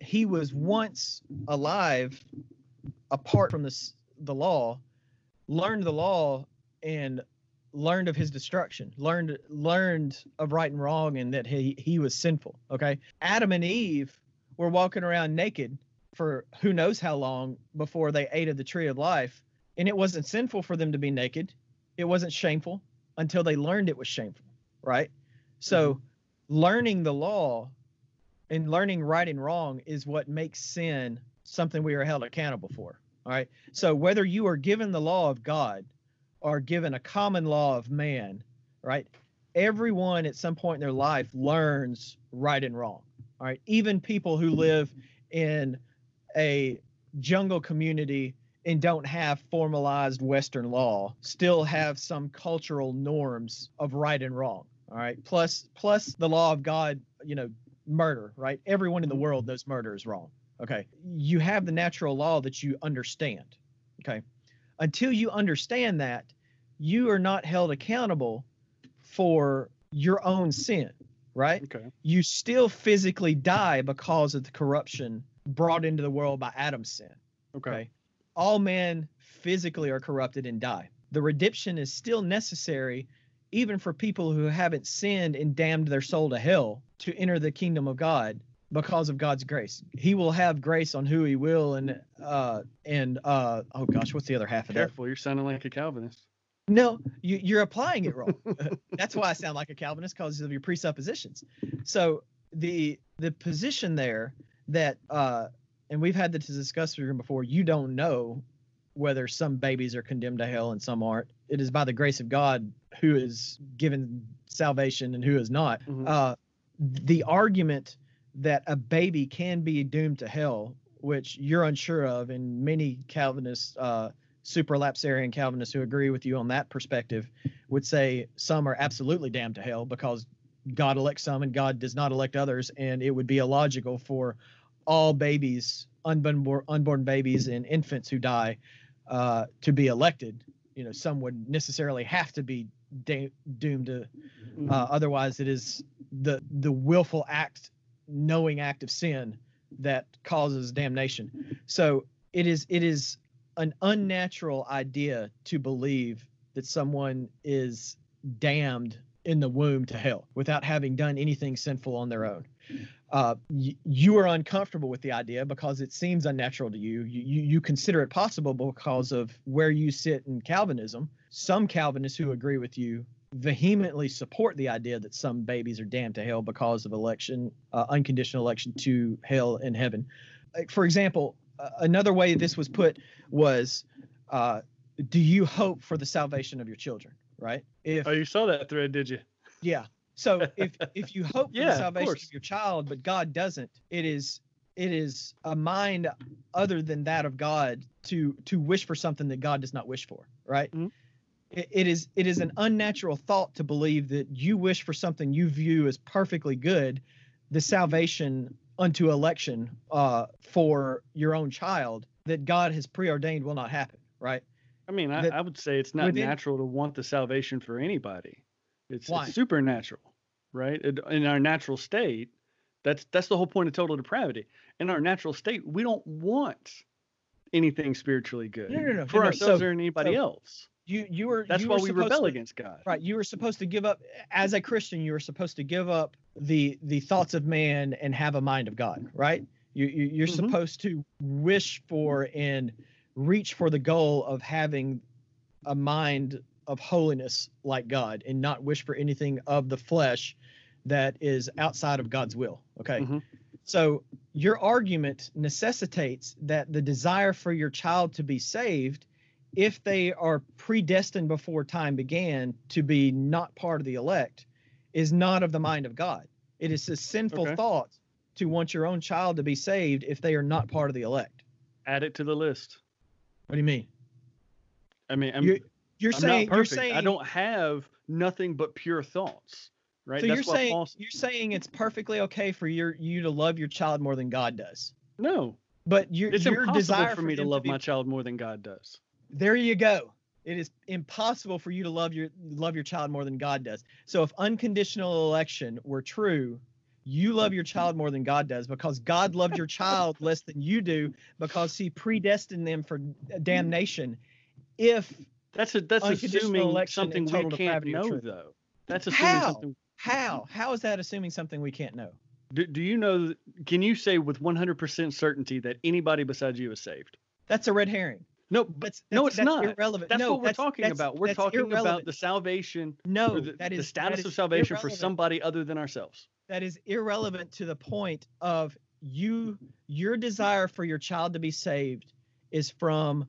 he was once alive apart from this the law, learned the law and learned of his destruction, learned learned of right and wrong, and that he he was sinful. Okay, Adam and Eve were walking around naked for who knows how long before they ate of the tree of life, and it wasn't sinful for them to be naked. It wasn't shameful until they learned it was shameful. Right. So, mm-hmm. learning the law and learning right and wrong is what makes sin something we are held accountable for. All right. So whether you are given the law of God or given a common law of man, right? Everyone at some point in their life learns right and wrong. All right. Even people who live in a jungle community and don't have formalized Western law still have some cultural norms of right and wrong. All right. Plus, plus the law of God, you know, murder, right? Everyone in the world knows murder is wrong. Okay. You have the natural law that you understand. Okay. Until you understand that, you are not held accountable for your own sin, right? Okay. You still physically die because of the corruption brought into the world by Adam's sin. Okay. okay. All men physically are corrupted and die. The redemption is still necessary even for people who haven't sinned and damned their soul to hell to enter the kingdom of God because of God's grace. He will have grace on who he will and uh and uh oh gosh, what's the other half of Careful, that? Careful, you're sounding like a Calvinist. No, you, you're applying it wrong. That's why I sound like a Calvinist because of your presuppositions. So the the position there that uh and we've had this you before, you don't know whether some babies are condemned to hell and some aren't. It is by the grace of God who is given salvation and who is not. Mm-hmm. Uh, the argument that a baby can be doomed to hell, which you're unsure of, and many Calvinists, uh, supralapsarian Calvinists who agree with you on that perspective, would say some are absolutely damned to hell because God elects some and God does not elect others, and it would be illogical for all babies, unborn, unborn babies, and infants who die uh, to be elected. You know, some would necessarily have to be da- doomed to. Uh, mm-hmm. otherwise, it is the the willful act, knowing act of sin that causes damnation. So it is it is an unnatural idea to believe that someone is damned in the womb to hell without having done anything sinful on their own. Uh, y- you are uncomfortable with the idea because it seems unnatural to you. you. You consider it possible because of where you sit in Calvinism. Some Calvinists who agree with you vehemently support the idea that some babies are damned to hell because of election, uh, unconditional election to hell and heaven. For example, uh, another way this was put was, uh, "Do you hope for the salvation of your children?" Right? If oh, you saw that thread, did you? Yeah. So if if you hope for yeah, the salvation of, of your child, but God doesn't, it is it is a mind other than that of God to to wish for something that God does not wish for. Right? Mm-hmm it is it is an unnatural thought to believe that you wish for something you view as perfectly good, the salvation unto election uh, for your own child that God has preordained will not happen, right? I mean, I, I would say it's not within, natural to want the salvation for anybody. It's, it's supernatural, right? It, in our natural state, that's that's the whole point of total depravity. In our natural state, we don't want anything spiritually good no, no, no, for no, ourselves so, or anybody so, else you you were that's you why were we rebel to, against God. Right. You were supposed to give up as a Christian. You were supposed to give up the the thoughts of man and have a mind of God. Right. You, you are mm-hmm. supposed to wish for and reach for the goal of having a mind of holiness like God and not wish for anything of the flesh that is outside of God's will. Okay. Mm-hmm. So your argument necessitates that the desire for your child to be saved if they are predestined before time began to be not part of the elect, is not of the mind of God. It is a sinful okay. thought to want your own child to be saved if they are not part of the elect. Add it to the list. What do you mean? I mean, I'm, you're, you're I'm saying you're saying I don't have nothing but pure thoughts, right? So That's you're saying you're saying it's perfectly okay for your you to love your child more than God does. No, but your it's your impossible desire for me to love to be... my child more than God does. There you go. It is impossible for you to love your love your child more than God does. So if unconditional election were true, you love your child more than God does because God loved your child less than you do because he predestined them for damnation. If That's a, that's assuming something we can't know though. That's assuming How? something. how how is that assuming something we can't know? Do, do you know? Can you say with 100% certainty that anybody besides you is saved? That's a red herring. No, but no, it's that's not. Irrelevant. That's no, what we're talking that's- about. We're talking about the salvation no. the, that the status that of is salvation for somebody other than ourselves. that is irrelevant to the point of you your desire for your child to be saved is from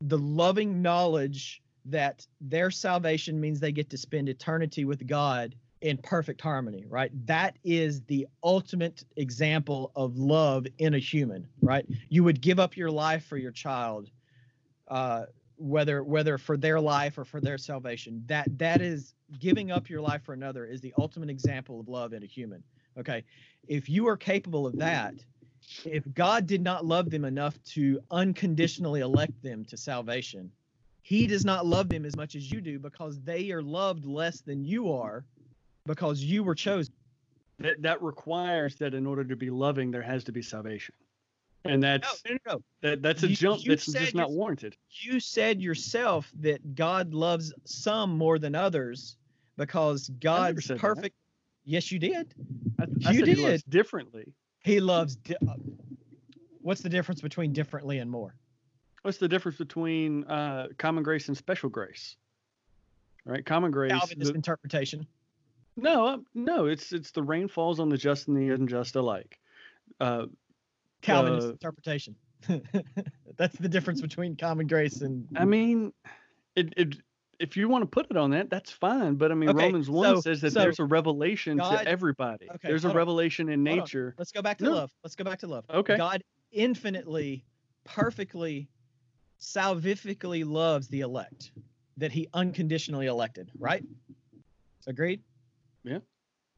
the loving knowledge that their salvation means they get to spend eternity with God in perfect harmony, right? That is the ultimate example of love in a human, right? You would give up your life for your child, uh, whether whether for their life or for their salvation. That that is giving up your life for another is the ultimate example of love in a human. Okay, if you are capable of that, if God did not love them enough to unconditionally elect them to salvation, He does not love them as much as you do because they are loved less than you are because you were chosen. That that requires that in order to be loving, there has to be salvation, and that's no, no, no. that that's a You- jump you that's just not warranted. You said yourself that God loves some more than others because God's said that. perfect. Yes, you did. I, I You said he loves did. differently. He loves. Di- uh, what's the difference between differently and more? What's the difference between uh, common grace and special grace? Right, common grace. Calvinist the- interpretation. no, uh, no, it's it's the rain falls on the just and the unjust alike. Uh, Calvinist Uh, interpretation. That's the difference between common grace and. I mean, it, it if you want to put it on that, that's fine. But I mean, Okay, Romans one so- says that so there's a revelation God- to everybody. Okay, there's a hold on. revelation in nature. Let's go back to No. love. Let's go back to love. Okay. God infinitely, perfectly, salvifically loves the elect that he unconditionally elected, right? Agreed? Yeah.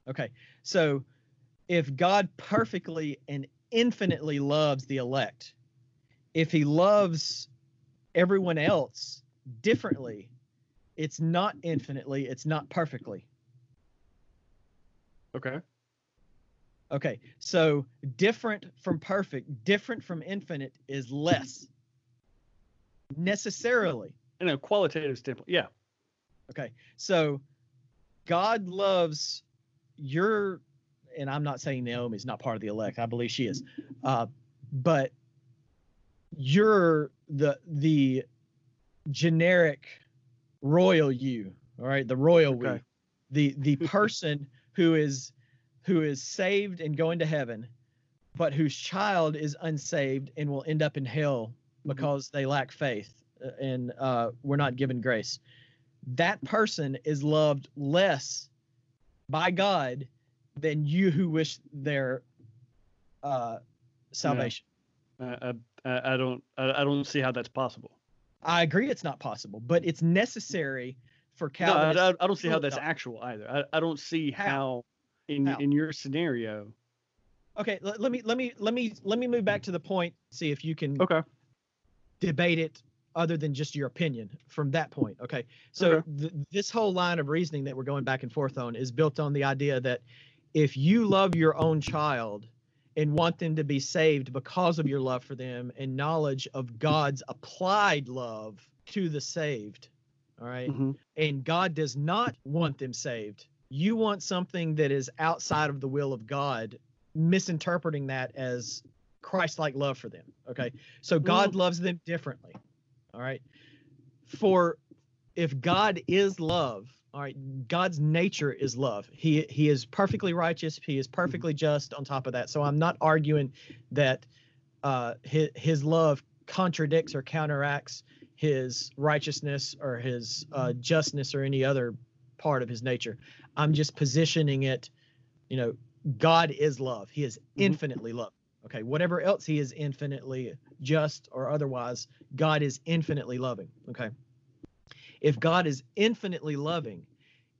Okay. So if God perfectly and infinitely loves the elect, if he loves everyone else differently, it's not infinitely, it's not perfectly. Okay. Okay, so different from perfect, different from infinite is less. Necessarily. In a qualitative standpoint, yeah. Okay, so God loves your, and I'm not saying Naomi is not part of the elect. I believe she is, uh, but you're the the generic royal you. All right, the royal we, the the person who is who is saved and going to heaven, but whose child is unsaved and will end up in hell because they lack faith uh, and uh, we're not given grace. That person is loved less by God than you who wish their uh, salvation. Uh, I, I I don't I, I don't see how that's possible. I agree it's not possible, but it's necessary for No, I, Calvinists. I, I don't see how that's actual either. I, I don't see How? how, in How? in your scenario. okay, let, let me let me let me let me move back to the point. See if you can Okay. debate it other than just your opinion from that point. Okay. So Okay. th- this whole line of reasoning that we're going back and forth on is built on the idea that if you love your own child and want them to be saved because of your love for them and knowledge of God's applied love to the saved, all right, Mhm. and God does not want them saved, you want something that is outside of the will of God, misinterpreting that as Christ like love for them. Okay. So God loves them differently. All right. For if God is love, all right, God's nature is love. He he is perfectly righteous. He is perfectly just on top of that. So I'm not arguing that uh his, his love contradicts or counteracts his righteousness or his uh, justness or any other part of his nature. I'm just positioning it, you know, God is love. He is Mhm. infinitely love. Okay, whatever else he is infinitely just or otherwise, God is infinitely loving. Okay. If God is infinitely loving,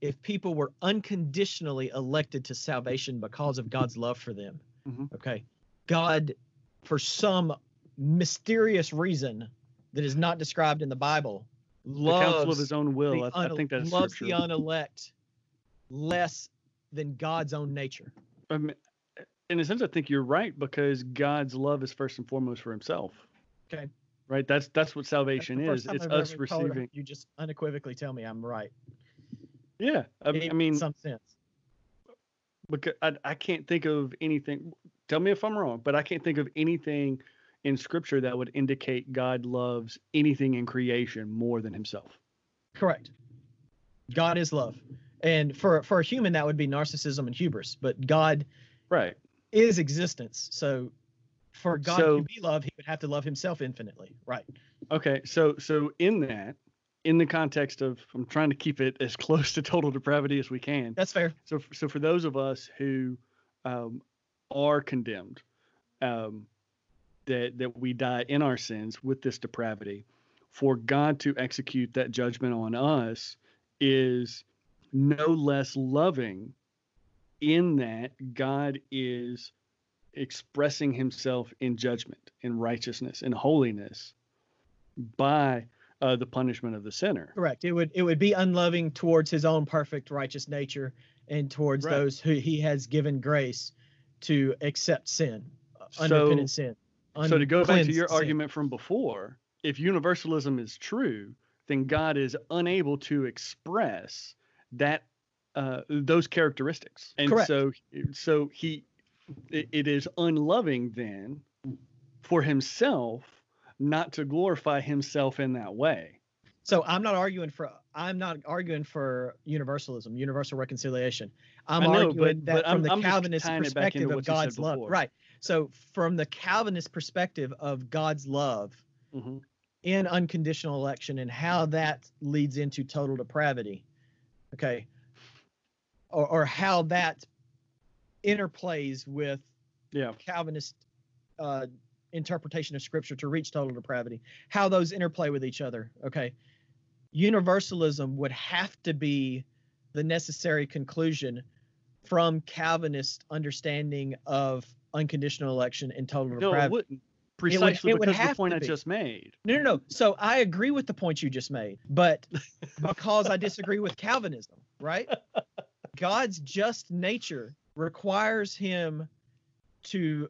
if people were unconditionally elected to salvation because of God's love for them, Mhm. okay, God, for some mysterious reason that is not described in the Bible, loves The counsel of his own will. I, I un- think that's loves the unelect less than God's own nature. I mean, in a sense, I think you're right because God's love is first and foremost for Himself. Okay. Right. That's that's what salvation the is. It's I've us receiving. You just unequivocally tell me I'm right. Yeah. I, mean I mean, some sense. because I, I can't think of anything. Tell me if I'm wrong, but I can't think of anything in Scripture that would indicate God loves anything in creation more than Himself. Correct. God is love. And for for a human that would be narcissism and hubris, but God Right. is existence. So for God So- to be love, he would have to love himself infinitely. Right. Okay. So so in that, in the context of, I'm trying to keep it as close to total depravity as we can. That's fair. So, so for those of us who um, are condemned, um, that that we die in our sins with this depravity, for God to execute that judgment on us is no less loving. In that God is expressing Himself in judgment, in righteousness, in holiness, by uh, the punishment of the sinner. Correct. It would it would be unloving towards his own perfect righteous nature and towards Right. those who he has given grace to accept sin, So- unrepentant sin. So to go back to your sin. argument from before, if universalism is true, then God is unable to express that uh, those characteristics, and Correct. so so he it, it is unloving then for himself not to glorify himself in that way. So I'm not arguing for I'm not arguing for universalism, universal reconciliation. I'm know, arguing but- that but from I'm- the I'm Calvinist tying it back perspective of what you said God's love. Right. So from the Calvinist perspective of God's love Mhm. in unconditional election and how that leads into total depravity. Okay. Or or how that interplays with Yeah, Calvinist uh, interpretation of Scripture to reach total depravity, how those interplay with each other. Okay. Universalism would have to be the necessary conclusion from Calvinist understanding of unconditional election and total no, it wouldn't. Precisely it would because of the point I just made. No, no, no. So I agree with the point you just made, but because I disagree with Calvinism, right? God's just nature requires him to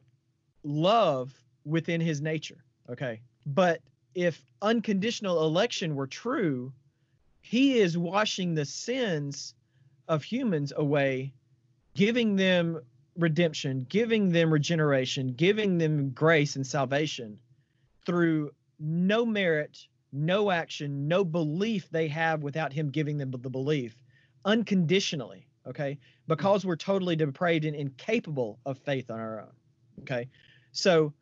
love within his nature, okay? But if unconditional election were true, he is washing the sins of humans away, giving them redemption, giving them regeneration, giving them grace and salvation through no merit, no action, no belief they have without him giving them the belief unconditionally. Okay. Hmm. Because we're totally depraved and incapable of faith on our own. Okay. So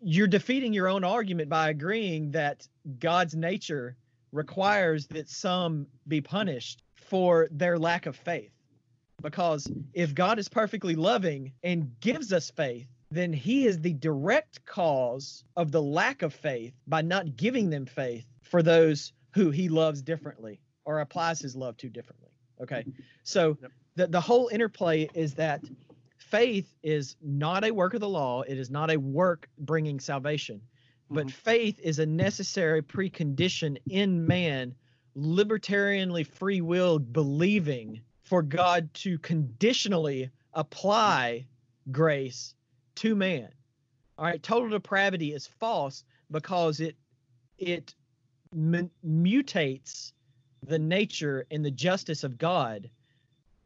you're defeating your own argument by agreeing that God's nature requires that some be punished for their lack of faith. Because if God is perfectly loving and gives us faith, then he is the direct cause of the lack of faith by not giving them faith for those who he loves differently or applies his love to differently. Okay. So Yep. the, the whole interplay is that faith is not a work of the law, it is not a work bringing salvation, but Mhm. faith is a necessary precondition in man, libertarianly free will believing for God to conditionally apply grace to man. All right, total depravity is false because it it mu- mutates the nature and the justice of God.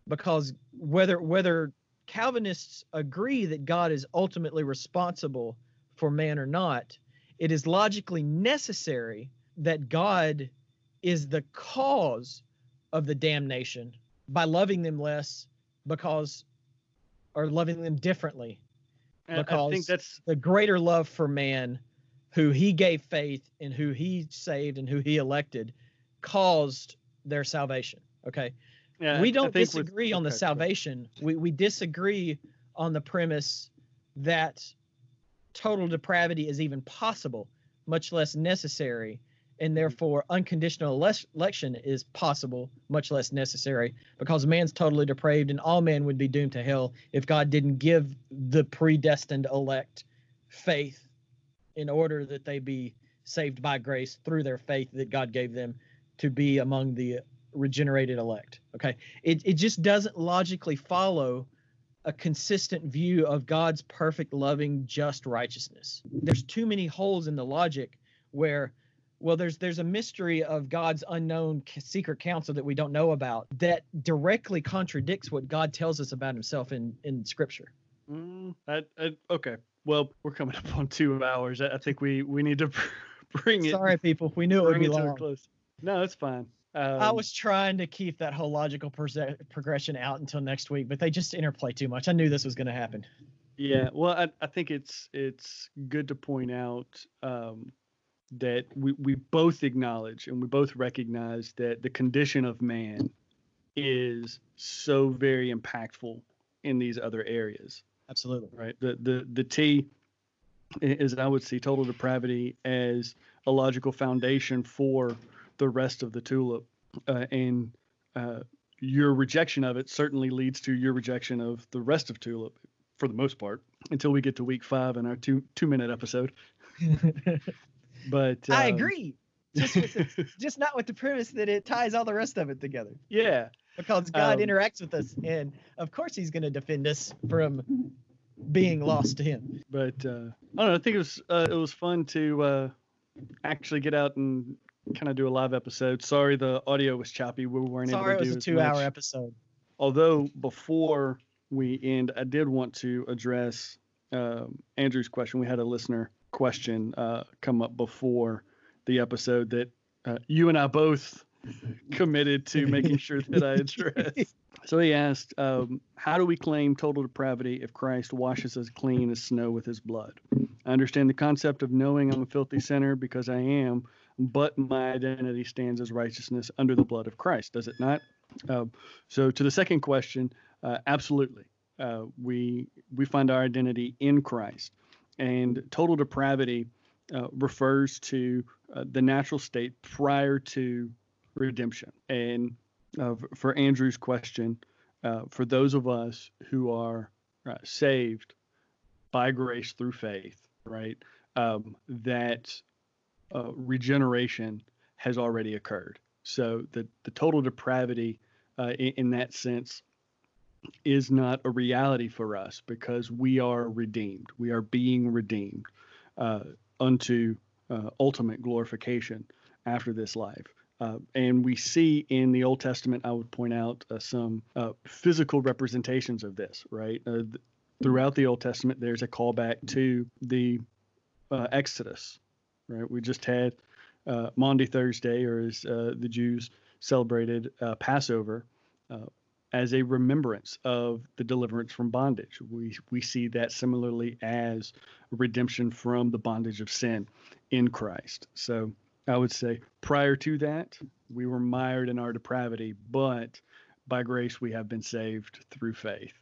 Because whether whether Calvinists agree that God is ultimately responsible for man or not, it is logically necessary that God is the cause of the damnation by loving them less because or loving them differently because I think that's the greater love for man who he gave faith and who he saved and who he elected caused their salvation okay? Yeah, we don't with- disagree on the okay, salvation. We, we disagree on the premise that total depravity is even possible much less necessary Mm-hmm. and therefore unconditional election is possible much less necessary because man's totally depraved and all men would be doomed to hell if god didn't give the predestined elect faith in order that they be saved by grace through their faith that god gave them to be among the regenerated elect okay it, it just doesn't logically follow a consistent view of God's perfect, loving, just righteousness. There's too many holes in the logic where well there's there's a mystery of God's unknown secret counsel that we don't know about that directly contradicts what God tells us about himself in in scripture. Mm, I, I, okay. Well, we're coming up on 2 hours. I, I think we we need to bring it Sorry people, we knew it would be long. close. No, it's fine. Um, I was trying to keep that whole logical perse- progression out until next week, but they just interplay too much. I knew this was going to happen. Yeah, well, I, I think it's it's good to point out um, that we, we both acknowledge and we both recognize that the condition of man is so very impactful in these other areas, Absolutely. right? The the the T is I would see total depravity as a logical foundation for the rest of the tulip, uh, and uh, your rejection of it certainly leads to your rejection of the rest of tulip for the most part until we get to week five in our two two minute episode. But I um, agree. Just the, just not with the premise that it ties all the rest of it together. yeah, Because God Um, interacts with us, and of course He's going to defend us from being lost to Him. but uh, I don't know. I think it was uh, it was fun to uh, actually get out and kind of do a live episode. Sorry, the audio was choppy. We weren't Sorry, it able to was do a as two-hour episode. Although before we end, I did want to address um, Andrew's question. We had a listener question uh, come up before the episode that uh, you and I both committed to making sure that I addressed. So he asked, um, How do we claim total depravity if Christ washes us clean as snow with his blood? I understand the concept of knowing I'm a filthy sinner because I am, but my identity stands as righteousness under the blood of Christ, does it not? Um, so, to the second question, uh, absolutely. Uh, we we find our identity in Christ, and total depravity uh, refers to uh, the natural state prior to redemption. And uh, for Andrew's question, uh, for those of us who are uh, saved by grace through faith, right, um, that uh, regeneration has already occurred. So the the total depravity uh, in, in that sense is not a reality for us because we are redeemed. We are being redeemed uh, unto uh, ultimate glorification after this life. Uh, and we see in the Old Testament, I would point out uh, some physical representations of this, right? Th- throughout the Old Testament, there's a callback to the Exodus, right? We just had uh, Maundy Thursday, or as uh, the Jews celebrated uh, Passover, uh, as a remembrance of the deliverance from bondage. We we see that similarly as redemption from the bondage of sin in Christ. So I would say prior to that, we were mired in our depravity, but by grace we have been saved through faith.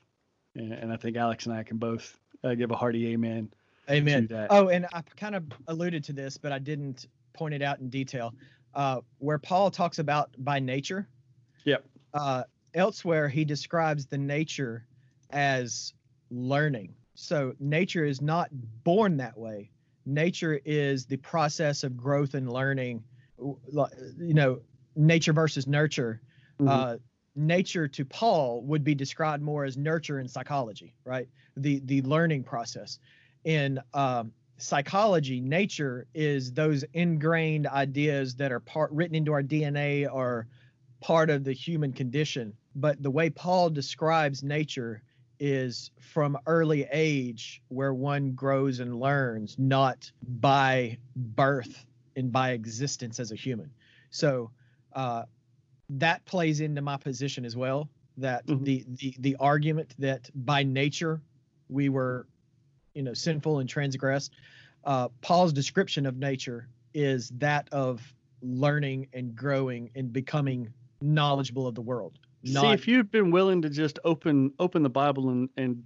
And, and I think Alex and I can both uh, give a hearty amen Amen. Oh, and I kind of alluded to this, but I didn't point it out in detail. Uh, where Paul talks about by nature. Yep. Uh, elsewhere, he describes the nature as learning. So nature is not born that way. Nature is the process of growth and learning. You know, nature versus nurture. Mhm. Uh, nature to Paul would be described more as nurture in psychology, right? The the learning process. In um, psychology, nature is those ingrained ideas that are part written into our DNA or part of the human condition. But the way Paul describes nature is from early age where one grows and learns, not by birth and by existence as a human. So uh, that plays into my position as well. That Mhm. the the the argument that by nature we were, you know, sinful and transgressed. Uh, Paul's description of nature is that of learning and growing and becoming knowledgeable of the world. See, if you'd been willing to just open open the Bible and, and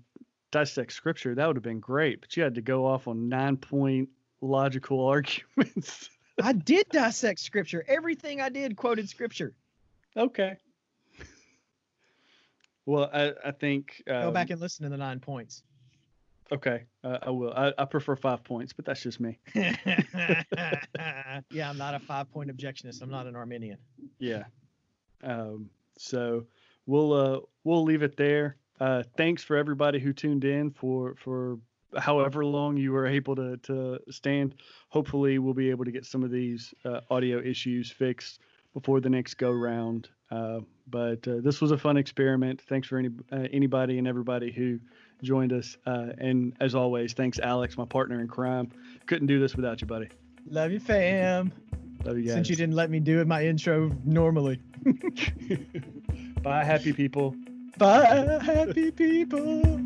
dissect Scripture, that would have been great. But you had to go off on nine point logical arguments. I did dissect scripture. Everything I did quoted scripture. okay. Well, I, I think Go um, back and listen to the nine points. Okay, uh, I will. I, I prefer five points, but that's just me. yeah, I'm not a five point objectionist. I'm not an Arminian. Yeah. Um, so we'll uh, we'll leave it there. Uh, thanks for everybody who tuned in for for however long you were able to to stand. Hopefully, we'll be able to get some of these uh, audio issues fixed before the next go round. Uh, but uh, this was a fun experiment. Thanks for any uh, anybody and everybody who joined us. Uh, and as always, thanks Alex, my partner in crime. Couldn't do this without you, buddy. Love you, fam. Love you guys. Since you didn't let me do it, my intro normally. Bye, happy people. Bye, happy people.